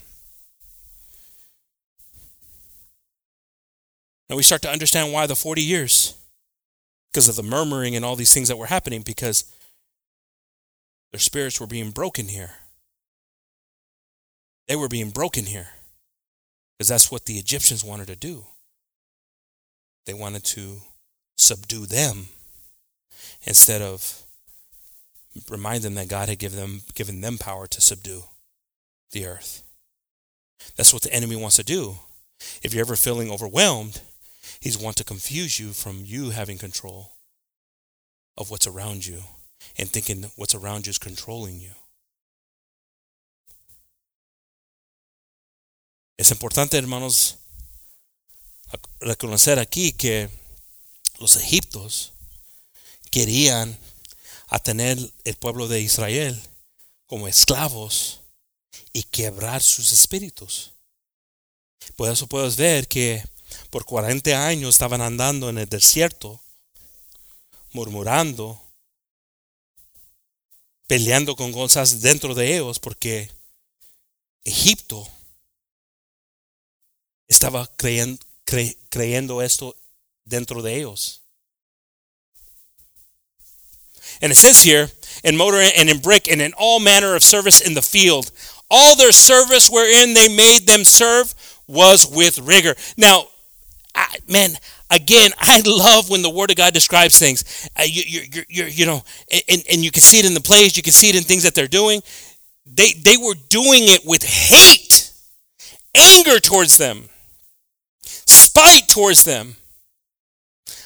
Now we start to understand why the 40 years. Because of the murmuring and all these things that were happening, because their spirits were being broken here. They were being broken here. Because that's what the Egyptians wanted to do. They wanted to subdue them instead of remind them that God had given them, given them power to subdue the earth. That's what the enemy wants to do. If you're ever feeling overwhelmed, he's want to confuse you from you having control of what's around you and thinking what's around you is controlling you. Es importante, hermanos, reconocer aquí que los egiptos querían a tener el pueblo de Israel como esclavos y quebrar sus espíritus. Por eso puedes ver que por 40 años estaban andando en el desierto, murmurando, peleando con cosas dentro de ellos, porque Egipto estaba creyendo, cre, creyendo esto dentro de ellos. And it says here, in mortar and in brick and in all manner of service in the field, all their service wherein they made them serve was with rigor. Now, I, man, again, I love when the Word of God describes things. Uh, you, you, you, you know, and, and you can see it in the plays, you can see it in things that they're doing. They, they were doing it with hate, anger towards them spite towards them.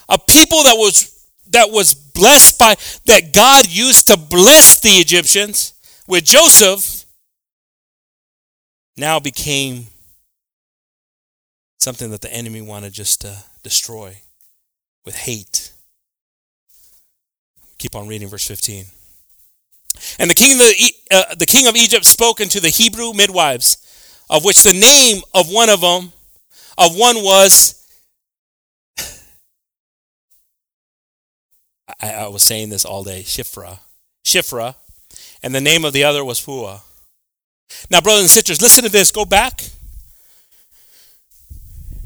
A people that was that was blessed by that God used to bless the Egyptians with Joseph now became something that the enemy wanted just to destroy with hate. Keep on reading verse 15. And the king of the, uh, the king of Egypt spoke unto the Hebrew midwives, of which the name of one of them of one was I, I, was saying this all day Shiphrah. Shiphrah. And the name of the other was Puah. Now, brothers and sisters, listen to this. Go back.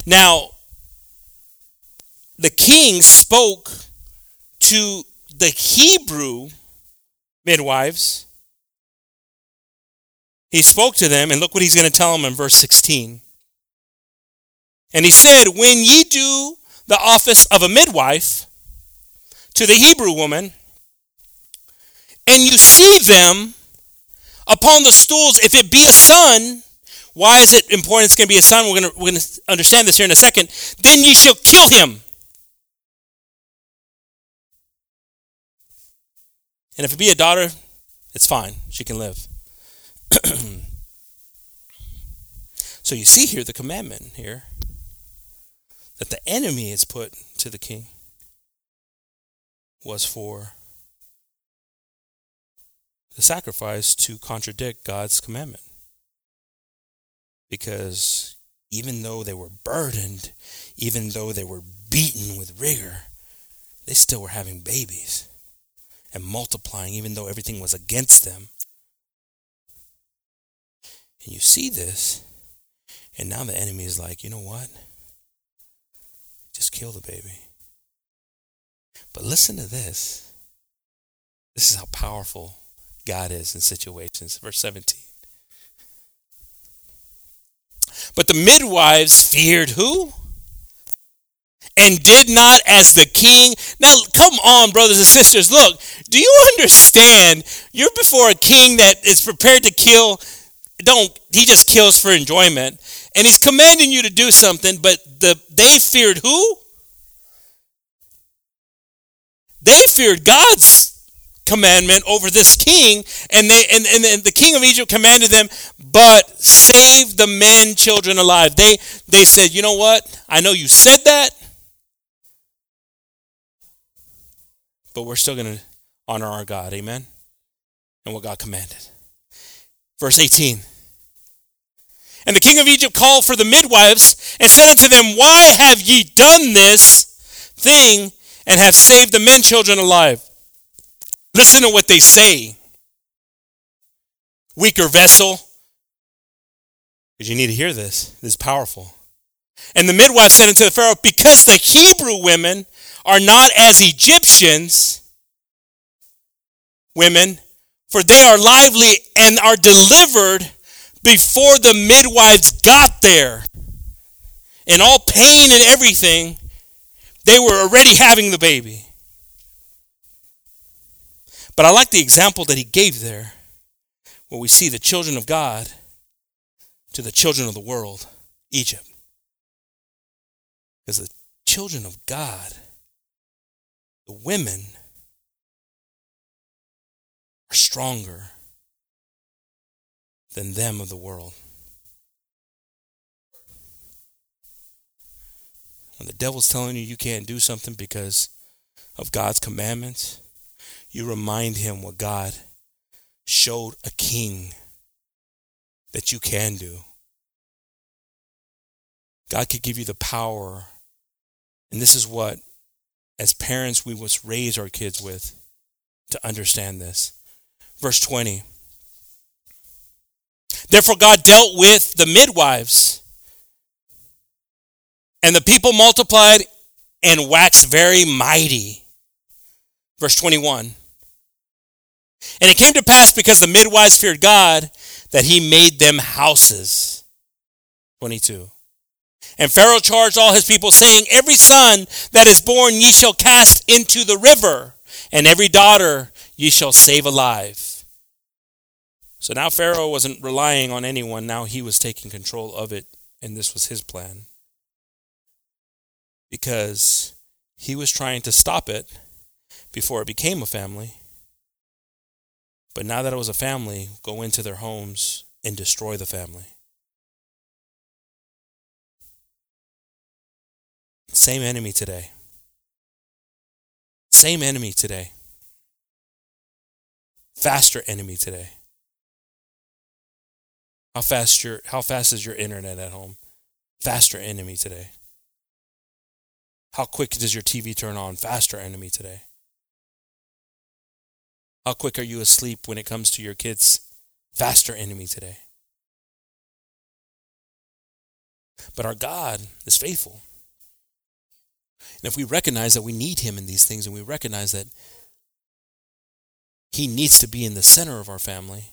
Now, the king spoke to the Hebrew midwives. He spoke to them, and look what he's going to tell them in verse 16. And he said, When ye do the office of a midwife to the Hebrew woman, and you see them upon the stools, if it be a son, why is it important it's going to be a son? We're going to, we're going to understand this here in a second. Then ye shall kill him. And if it be a daughter, it's fine. She can live. So you see here the commandment here that the enemy is put to the king was for the sacrifice to contradict God's commandment. Because even though they were burdened, even though they were beaten with rigor, they still were having babies and multiplying, even though everything was against them. And you see this, and now the enemy is like, you know what? Just kill the baby. But listen to this. This is how powerful God is in situations. Verse 17. But the midwives feared who? And did not as the king. Now, come on, brothers and sisters. Look, do you understand? You're before a king that is prepared to kill. Don't, he just kills for enjoyment. And he's commanding you to do something, but the, they feared who? They feared God's commandment over this king, and they and, and, and the king of Egypt commanded them, but save the men, children alive. They they said, you know what? I know you said that, but we're still going to honor our God. Amen. And what God commanded. Verse 18. And the king of Egypt called for the midwives and said unto them, Why have ye done this thing and have saved the men children alive? Listen to what they say. Weaker vessel. Because you need to hear this. This is powerful. And the midwife said unto the Pharaoh, Because the Hebrew women are not as Egyptians women, for they are lively and are delivered before the midwives got there. In all pain and everything, they were already having the baby. But I like the example that he gave there, where we see the children of God to the children of the world, Egypt. Because the children of God, the women, are stronger than them of the world. When the devil's telling you you can't do something because of God's commandments, you remind him what God showed a king that you can do. God could give you the power. And this is what, as parents, we must raise our kids with to understand this. Verse 20. Therefore, God dealt with the midwives, and the people multiplied and waxed very mighty. Verse 21. And it came to pass because the midwives feared God that he made them houses. 22. And Pharaoh charged all his people, saying, Every son that is born ye shall cast into the river, and every daughter ye shall save alive. So now Pharaoh wasn't relying on anyone, now he was taking control of it, and this was his plan. Because he was trying to stop it before it became a family. But now that it was a family, go into their homes and destroy the family. Same enemy today. Same enemy today. Faster enemy today. How fast your how fast is your internet at home? Faster enemy today. How quick does your TV turn on? Faster enemy today. How quick are you asleep when it comes to your kids' faster enemy today? But our God is faithful. And if we recognize that we need Him in these things and we recognize that He needs to be in the center of our family,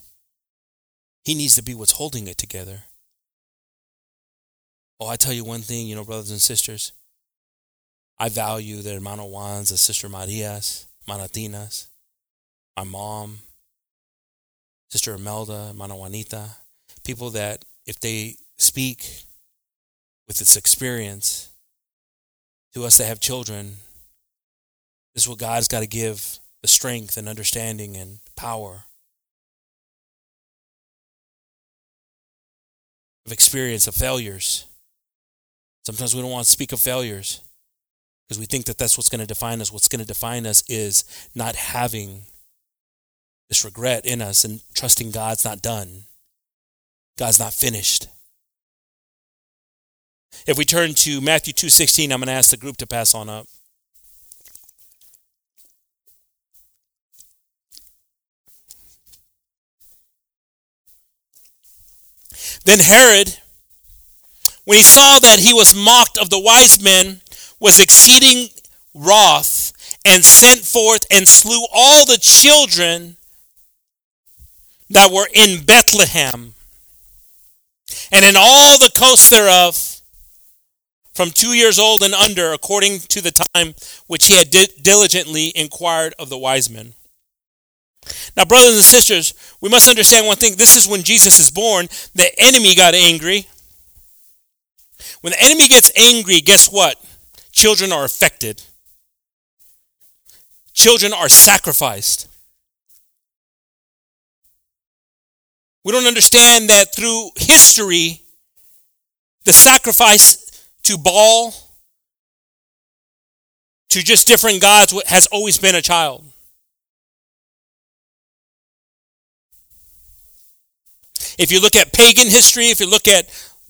He needs to be what's holding it together. Oh, I tell you one thing, you know, brothers and sisters, I value the hermano Juans, the sister Marias, Manatinas my mom, Sister Imelda, Mana Juanita, people that if they speak with this experience to us that have children, this is what God's got to give the strength and understanding and power. of experience of failures. Sometimes we don't want to speak of failures because we think that that's what's going to define us. What's going to define us is not having this regret in us and trusting God's not done. God's not finished. If we turn to Matthew 2:16, I'm going to ask the group to pass on up. Then Herod, when he saw that he was mocked of the wise men, was exceeding wroth and sent forth and slew all the children that were in Bethlehem and in all the coasts thereof from two years old and under, according to the time which he had diligently inquired of the wise men. Now, brothers and sisters, we must understand one thing. This is when Jesus is born. The enemy got angry. When the enemy gets angry, guess what? Children are affected, children are sacrificed. We don't understand that through history, the sacrifice to Baal, to just different gods, has always been a child. If you look at pagan history, if you look at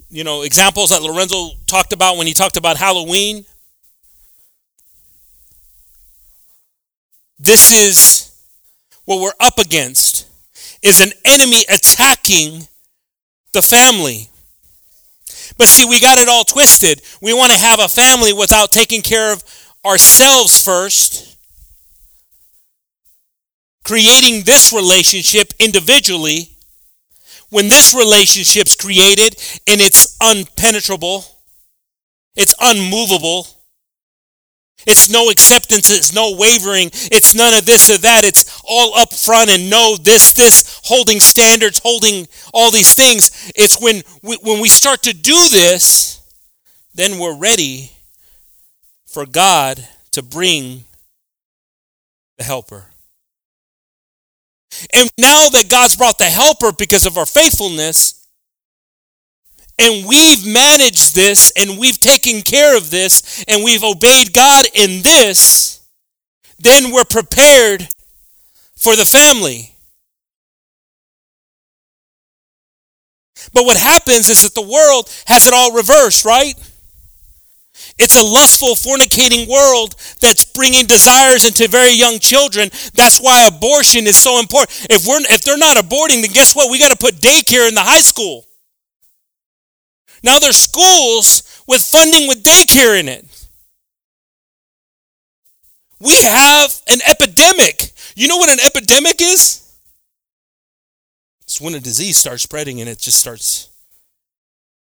you know examples that Lorenzo talked about when he talked about Halloween, this is what we're up against is an enemy attacking the family. But see, we got it all twisted. We want to have a family without taking care of ourselves first, creating this relationship individually, when this relationship's created and it's unpenetrable, it's unmovable, it's no acceptance, it's no wavering, it's none of this or that. It's all up front and know this, this, holding standards, holding all these things. It's when we, when we start to do this, then we're ready for God to bring the helper. And now that God's brought the helper because of our faithfulness, and we've managed this, and we've taken care of this, and we've obeyed God in this, then we're prepared for the family. But what happens is that the world has it all reversed, right? It's a lustful, fornicating world that's bringing desires into very young children. That's why abortion is so important. If we're if they're not aborting, then guess what? We got to put daycare in the high school. Now there's schools with funding with daycare in it. We have an epidemic. You know what an epidemic is? It's when a disease starts spreading and it just starts.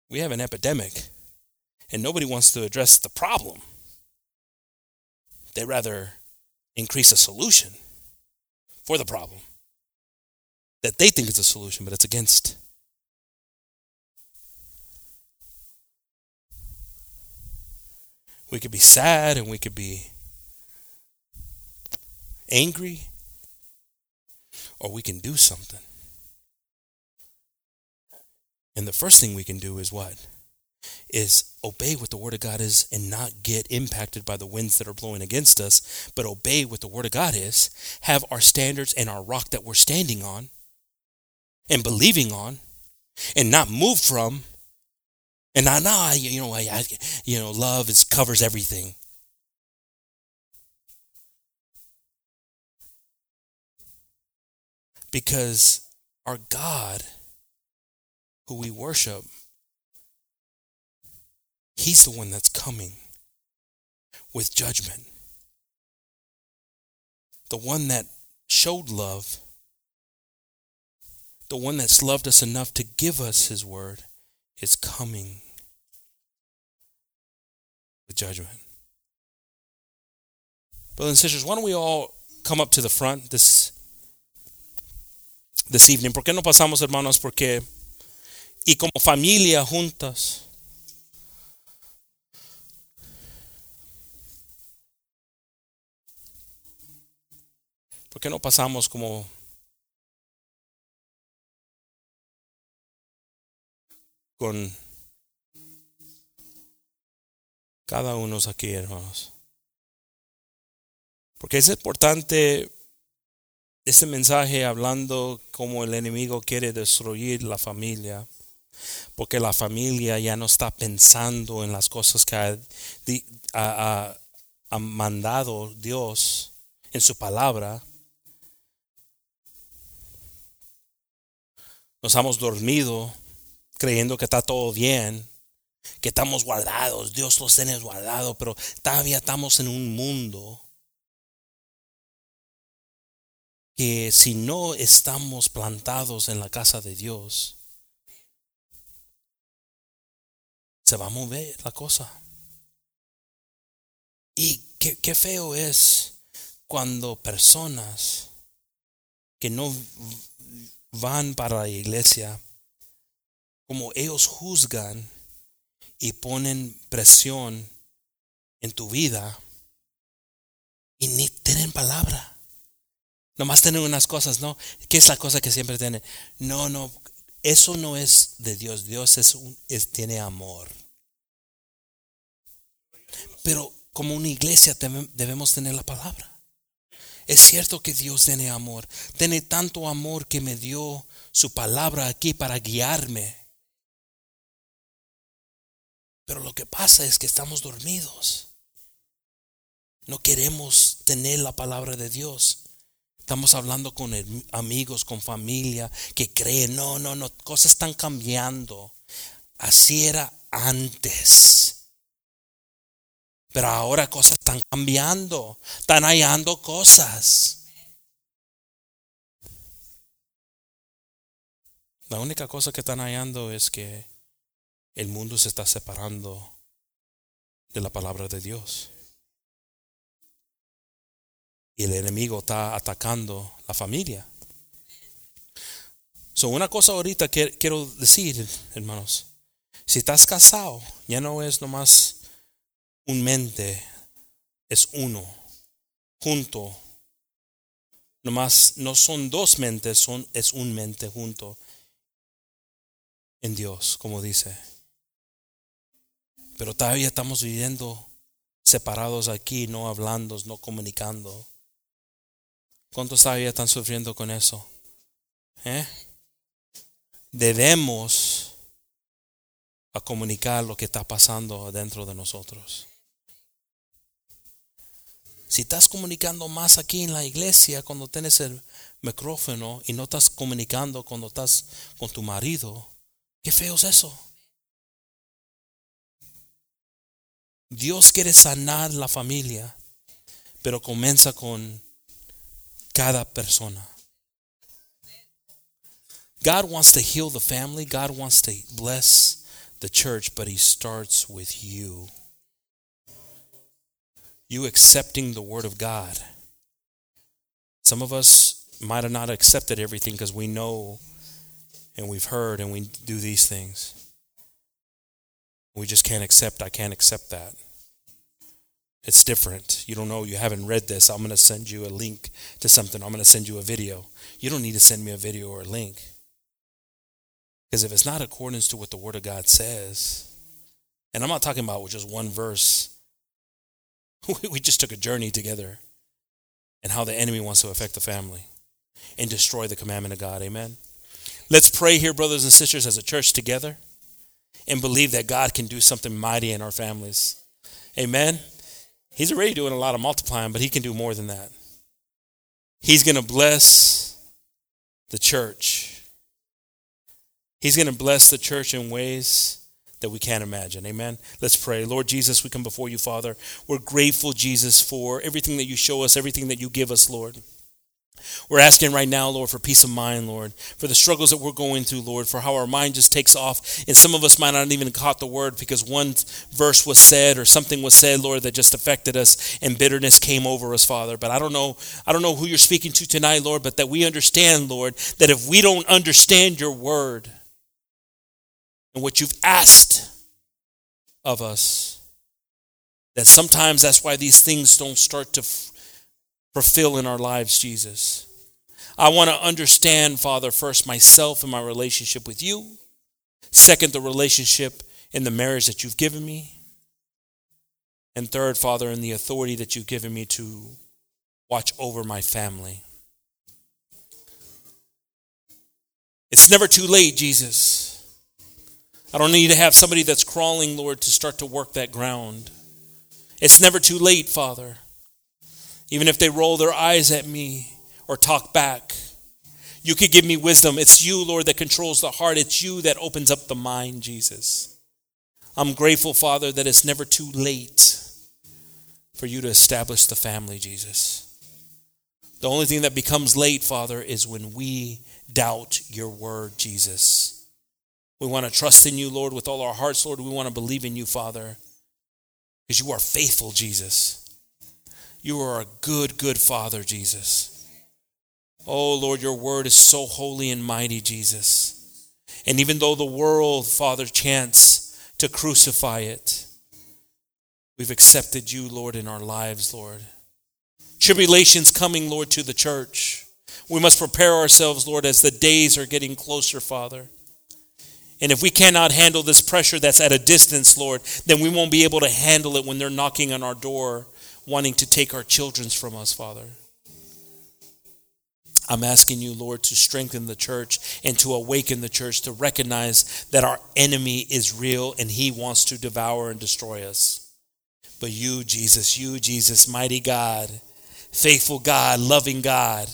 We have an epidemic and nobody wants to address the problem. They rather increase a solution for the problem that they think is a solution, but it's against. We could be sad and we could be angry, or we can do something. And the first thing we can do is what? is obey what the word of God is and not get impacted by the winds that are blowing against us, but obey what the word of God is, have our standards and our rock that we're standing on and believing on and not move from and not nah, you know, I, I, you know, love is covers everything. Because our God, who we worship, He's the one that's coming with judgment. The one that showed love, the one that's loved us enough to give us his word, is coming with judgment. Brothers and sisters, why don't we all come up to the front this, this evening? ¿Por qué no pasamos, hermanos? Porque, y como familia juntas, ¿Por qué no pasamos como con cada uno aquí, hermanos. Porque es importante este mensaje hablando como el enemigo quiere destruir la familia, porque la familia ya no está pensando en las cosas que ha, mandado Dios en su palabra. Nos hemos dormido creyendo que está todo bien, que estamos guardados, Dios los tiene guardados, pero todavía estamos en un mundo que si no estamos plantados en la casa de Dios, se va a mover la cosa. Y qué, qué feo es cuando personas que no van para la iglesia, como ellos juzgan y ponen presión en tu vida y ni tienen palabra. Nomás tienen unas cosas, ¿no? ¿Qué es la cosa que siempre tienen? No, no, eso no es de Dios. Dios es, es tiene amor. Pero como una iglesia debemos tener la palabra. Es cierto que Dios tiene amor. Tiene tanto amor que me dio su palabra aquí para guiarme. Pero lo que pasa es que estamos dormidos. No queremos tener la palabra de Dios. Estamos hablando con amigos, con familia que creen, no, no, no, cosas están cambiando. Así era antes. Pero ahora cosas están cambiando, están hallando cosas. La única cosa que están hallando es que el mundo se está separando de la palabra de Dios y el enemigo está atacando la familia. So, una cosa ahorita que quiero decir, hermanos, si estás casado, ya no es nomás un mente, es uno, junto. Nomás no son dos mentes, son, es un mente junto en Dios, como dice. Pero todavía estamos viviendo separados aquí, no hablando, no comunicando. ¿Cuántos todavía están sufriendo con eso? ¿Eh? Debemos a comunicar lo que está pasando dentro de nosotros. Si estás comunicando más aquí en la iglesia cuando tienes el micrófono y no estás comunicando cuando estás con tu marido, qué feo es eso. Dios quiere sanar la familia, pero comienza con cada persona. God wants to heal the family, God wants to bless the church, but He starts with you. You accepting the Word of God. Some of us might have not accepted everything because we know and we've heard and we do these things. We just can't accept, I can't accept that. It's different. You don't know, you haven't read this. I'm going to send you a link to something. I'm going to send you a video. You don't need to send me a video or a link. Because if it's not accordance to what the Word of God says, and I'm not talking about just one verse, we just took a journey together and how the enemy wants to affect the family and destroy the commandment of God. Amen. Let's pray here, brothers and sisters, as a church together and believe that God can do something mighty in our families. Amen. He's already doing a lot of multiplying, but he can do more than that. He's going to bless the church. He's going to bless the church in ways that we can't imagine. Amen. Let's pray. Lord Jesus, we come before you, Father. We're grateful, Jesus, for everything that you show us, everything that you give us, Lord. We're asking right now, Lord, for peace of mind, Lord, for the struggles that we're going through, Lord, for how our mind just takes off. And some of us might not even caught the word because one verse was said or something was said, Lord, that just affected us and bitterness came over us, Father. But I don't know, I don't know who you're speaking to tonight, Lord, but that we understand, Lord, that if we don't understand your word and what you've asked of us, that sometimes that's why these things don't start to fulfill in our lives, Jesus. I want to understand, Father, first myself and my relationship with you. Second, the relationship in the marriage that you've given me. And third, Father, in the authority that you've given me to watch over my family. It's never too late, Jesus. I don't need to have somebody that's crawling, Lord, to start to work that ground. It's never too late, Father. Even if they roll their eyes at me or talk back, you could give me wisdom. It's you, Lord, that controls the heart. It's you that opens up the mind, Jesus. I'm grateful, Father, that it's never too late for you to establish the family, Jesus. The only thing that becomes late, Father, is when we doubt your word, Jesus. We want to trust in you, Lord, with all our hearts, Lord. We want to believe in you, Father, because you are faithful, Jesus. You are a good, good Father, Jesus. Oh, Lord, your word is so holy and mighty, Jesus. And even though the world, Father, chants to crucify it, we've accepted you, Lord, in our lives, Lord. Tribulation's coming, Lord, to the church. We must prepare ourselves, Lord, as the days are getting closer, Father. And if we cannot handle this pressure that's at a distance, Lord, then we won't be able to handle it when they're knocking on our door, wanting to take our children's from us, Father. I'm asking you, Lord, to strengthen the church and to awaken the church to recognize that our enemy is real and he wants to devour and destroy us. But you, Jesus, you, Jesus, mighty God, faithful God, loving God,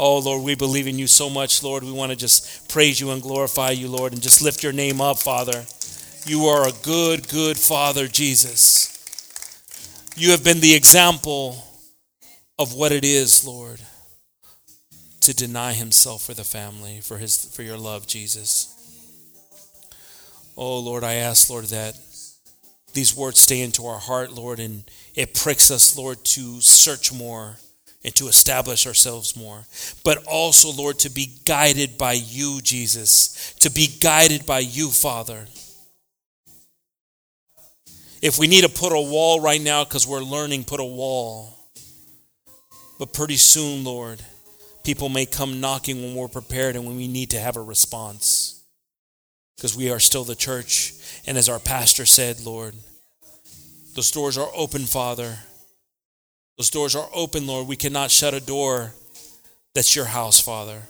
Oh, Lord, we believe in you so much, Lord. We want to just praise you and glorify you, Lord, and just lift your name up, Father. You are a good, good Father, Jesus. You have been the example of what it is, Lord, to deny himself for the family, for his for your love, Jesus. Oh Lord, I ask, Lord, that these words stay into our heart, Lord, and it pricks us, Lord, to search more and to establish ourselves more. But also, Lord, to be guided by you, Jesus, to be guided by you, Father. If we need to put a wall right now because we're learning, put a wall. But pretty soon, Lord, people may come knocking when we're prepared and when we need to have a response. Because we are still the church. And as our pastor said, Lord, those doors are open, Father. Those doors are open, Lord. We cannot shut a door that's your house, Father.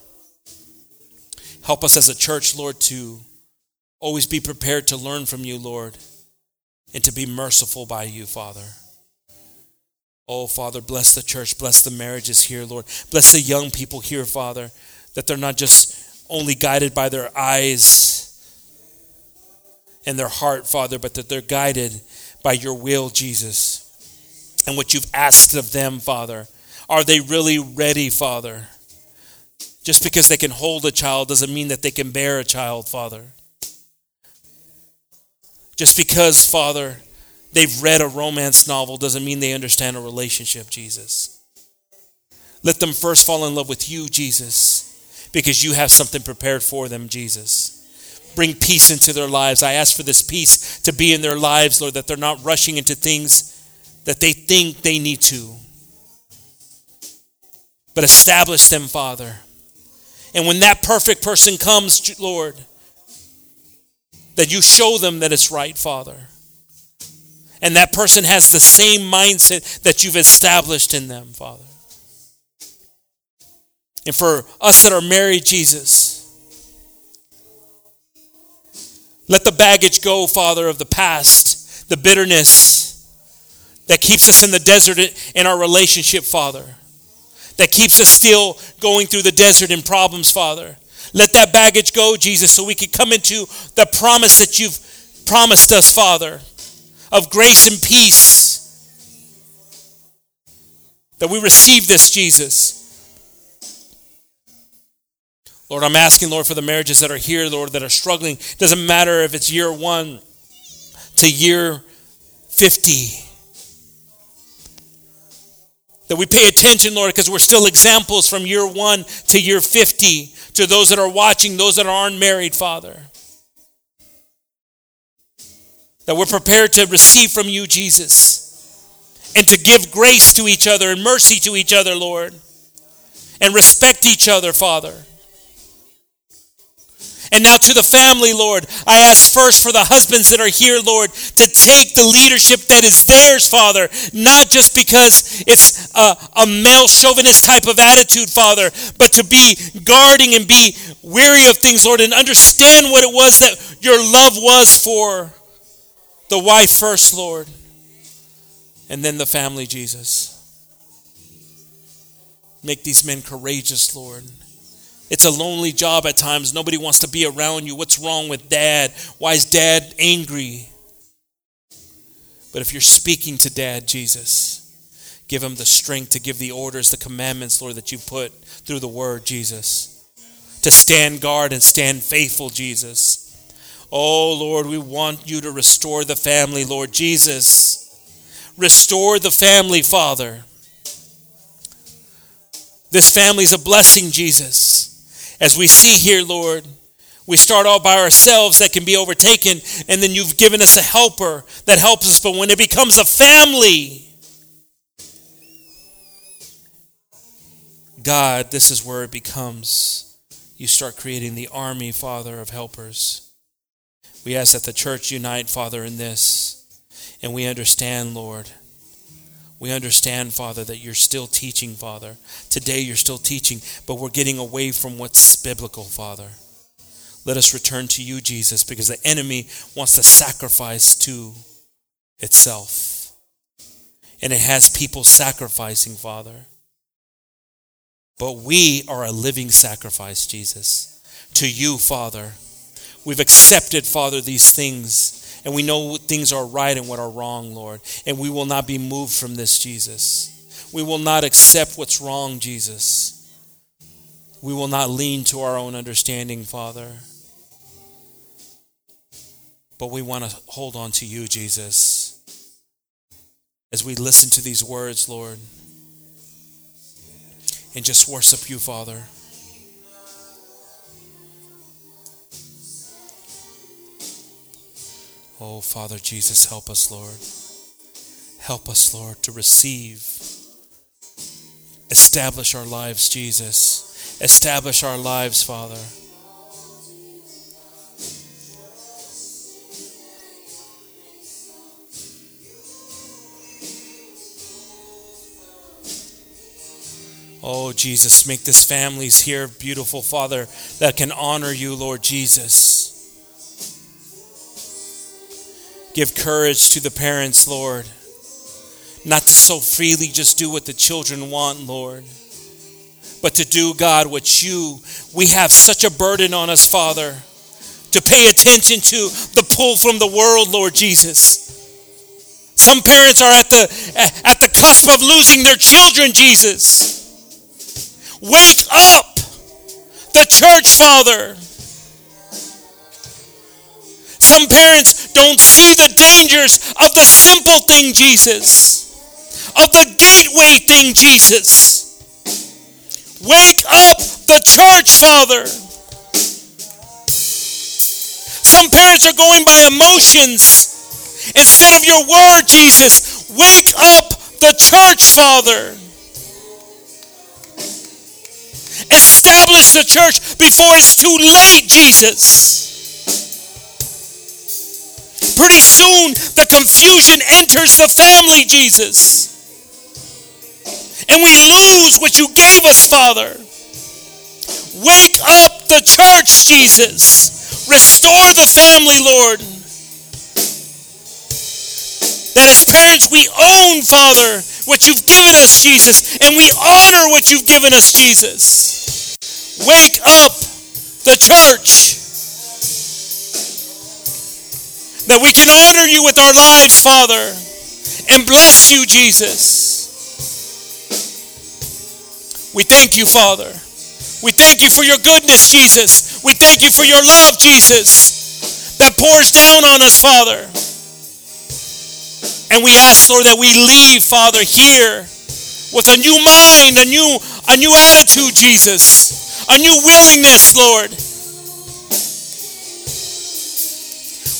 Help us as a church, Lord, to always be prepared to learn from you, Lord, and to be merciful by you, Father. Oh, Father, bless the church, bless the marriages here, Lord. Bless the young people here, Father, that they're not just only guided by their eyes and their heart, Father, but that they're guided by your will, Jesus and what you've asked of them, Father. Are they really ready, Father? Just because they can hold a child doesn't mean that they can bear a child, Father. Just because, Father, they've read a romance novel doesn't mean they understand a relationship, Jesus. Let them first fall in love with you, Jesus, because you have something prepared for them, Jesus. Bring peace into their lives. I ask for this peace to be in their lives, Lord, that they're not rushing into things that they think they need to. But establish them, Father. And when that perfect person comes, Lord, that you show them that it's right, Father. And that person has the same mindset that you've established in them, Father. And for us that are married, Jesus, let the baggage go, Father, of the past, the bitterness, that keeps us in the desert in our relationship, Father. That keeps us still going through the desert in problems, Father. Let that baggage go, Jesus, so we can come into the promise that you've promised us, Father, of grace and peace. That we receive this, Jesus. Lord, I'm asking, Lord, for the marriages that are here, Lord, that are struggling. Doesn't matter if it's year one to year 50 that we pay attention, Lord, because we're still examples from year one to year 50 to those that are watching, those that aren't married, Father. That we're prepared to receive from you, Jesus, and to give grace to each other and mercy to each other, Lord, and respect each other, Father. And now to the family, Lord, I ask first for the husbands that are here, Lord, to take the leadership that is theirs, Father, not just because it's a, a, male chauvinist type of attitude, Father, but to be guarding and be weary of things, Lord, and understand what it was that your love was for the wife first, Lord, and then the family, Jesus. Make these men courageous, Lord. It's a lonely job at times. Nobody wants to be around you. What's wrong with dad? Why is dad angry? But if you're speaking to dad, Jesus, give him the strength to give the orders, the commandments, Lord, that you put through the word, Jesus. To stand guard and stand faithful, Jesus. Oh, Lord, we want you to restore the family, Lord Jesus. Restore the family, Father. This family is a blessing, Jesus. As we see here, Lord, we start all by ourselves that can be overtaken, and then you've given us a helper that helps us. But when it becomes a family, God, this is where it becomes. You start creating the army, Father, of helpers. We ask that the church unite, Father, in this. And we understand, Lord, we understand, Father, that you're still teaching, Father. Today you're still teaching, but we're getting away from what's biblical, Father. Let us return to you, Jesus, because the enemy wants to sacrifice to itself. And it has people sacrificing, Father. But we are a living sacrifice, Jesus, to you, Father. We've accepted, Father, these things and we know what things are right and what are wrong, Lord. And we will not be moved from this, Jesus. We will not accept what's wrong, Jesus. We will not lean to our own understanding, Father. But we want to hold on to you, Jesus. As we listen to these words, Lord, and just worship you, Father. Oh, Father Jesus, help us, Lord. Help us, Lord, to receive. Establish our lives, Jesus. Establish our lives, Father. Oh, Jesus, make this families here beautiful, Father, that can honor you, Lord Jesus. Give courage to the parents, Lord, not to so freely just do what the children want, Lord, but to do, God, what you, we have such a burden on us, Father, to pay attention to the pull from the world, Lord Jesus. Some parents are at the at the cusp of losing their children, Jesus. Wake up the church, Father. Some parents don't see the dangers of the simple thing, Jesus, of the gateway thing, Jesus. Wake up the church, Father. Some parents are going by emotions instead of your word, Jesus. Wake up the church, Father. Establish the church before it's too late, Jesus. Pretty soon, the confusion enters the family, Jesus. And we lose what you gave us, Father. Wake up the church, Jesus. Restore the family, Lord. That as parents, we own, Father, what you've given us, Jesus, and we honor what you've given us, Jesus. Wake up the church. That we can honor you with our lives, Father, and bless you, Jesus. We thank you, Father. We thank you for your goodness, Jesus. We thank you for your love, Jesus, that pours down on us, Father. And we ask, Lord, that we leave, Father, here with a new mind, a new, a new attitude, Jesus, a new willingness, Lord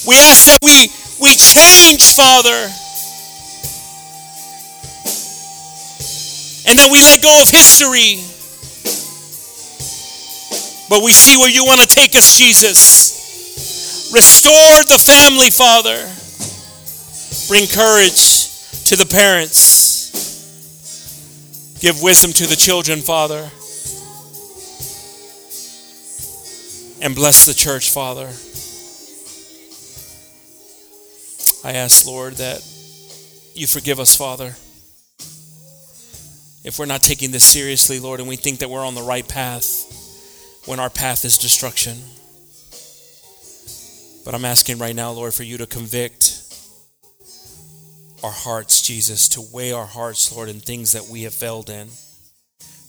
We ask that we, we change, Father. And that we let go of history. But we see where you want to take us, Jesus. Restore the family, Father. Bring courage to the parents. Give wisdom to the children, Father. And bless the church, Father. I ask, Lord, that you forgive us, Father. If we're not taking this seriously, Lord, and we think that we're on the right path when our path is destruction. But I'm asking right now, Lord, for you to convict our hearts, Jesus, to weigh our hearts, Lord, in things that we have failed in,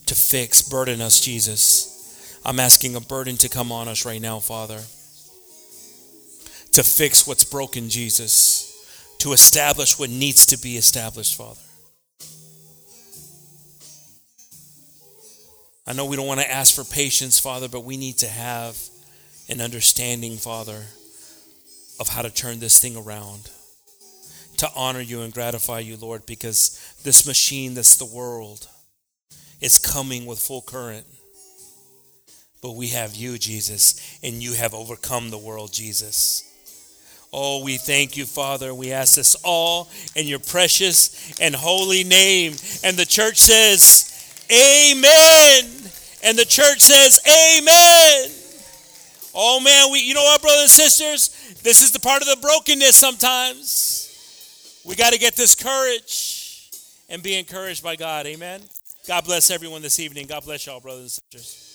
to fix, burden us, Jesus. I'm asking a burden to come on us right now, Father, to fix what's broken, Jesus, to establish what needs to be established, Father. I know we don't want to ask for patience, Father, but we need to have an understanding, Father, of how to turn this thing around, to honor you and gratify you, Lord, because this machine that's the world is coming with full current. But we have you, Jesus, and you have overcome the world, Jesus. Oh, we thank you, Father. We ask this all in your precious and holy name. And the church says, Amen. And the church says, Amen. Oh man, we you know what, brothers and sisters? This is the part of the brokenness sometimes. We got to get this courage and be encouraged by God. Amen. God bless everyone this evening. God bless y'all, brothers and sisters.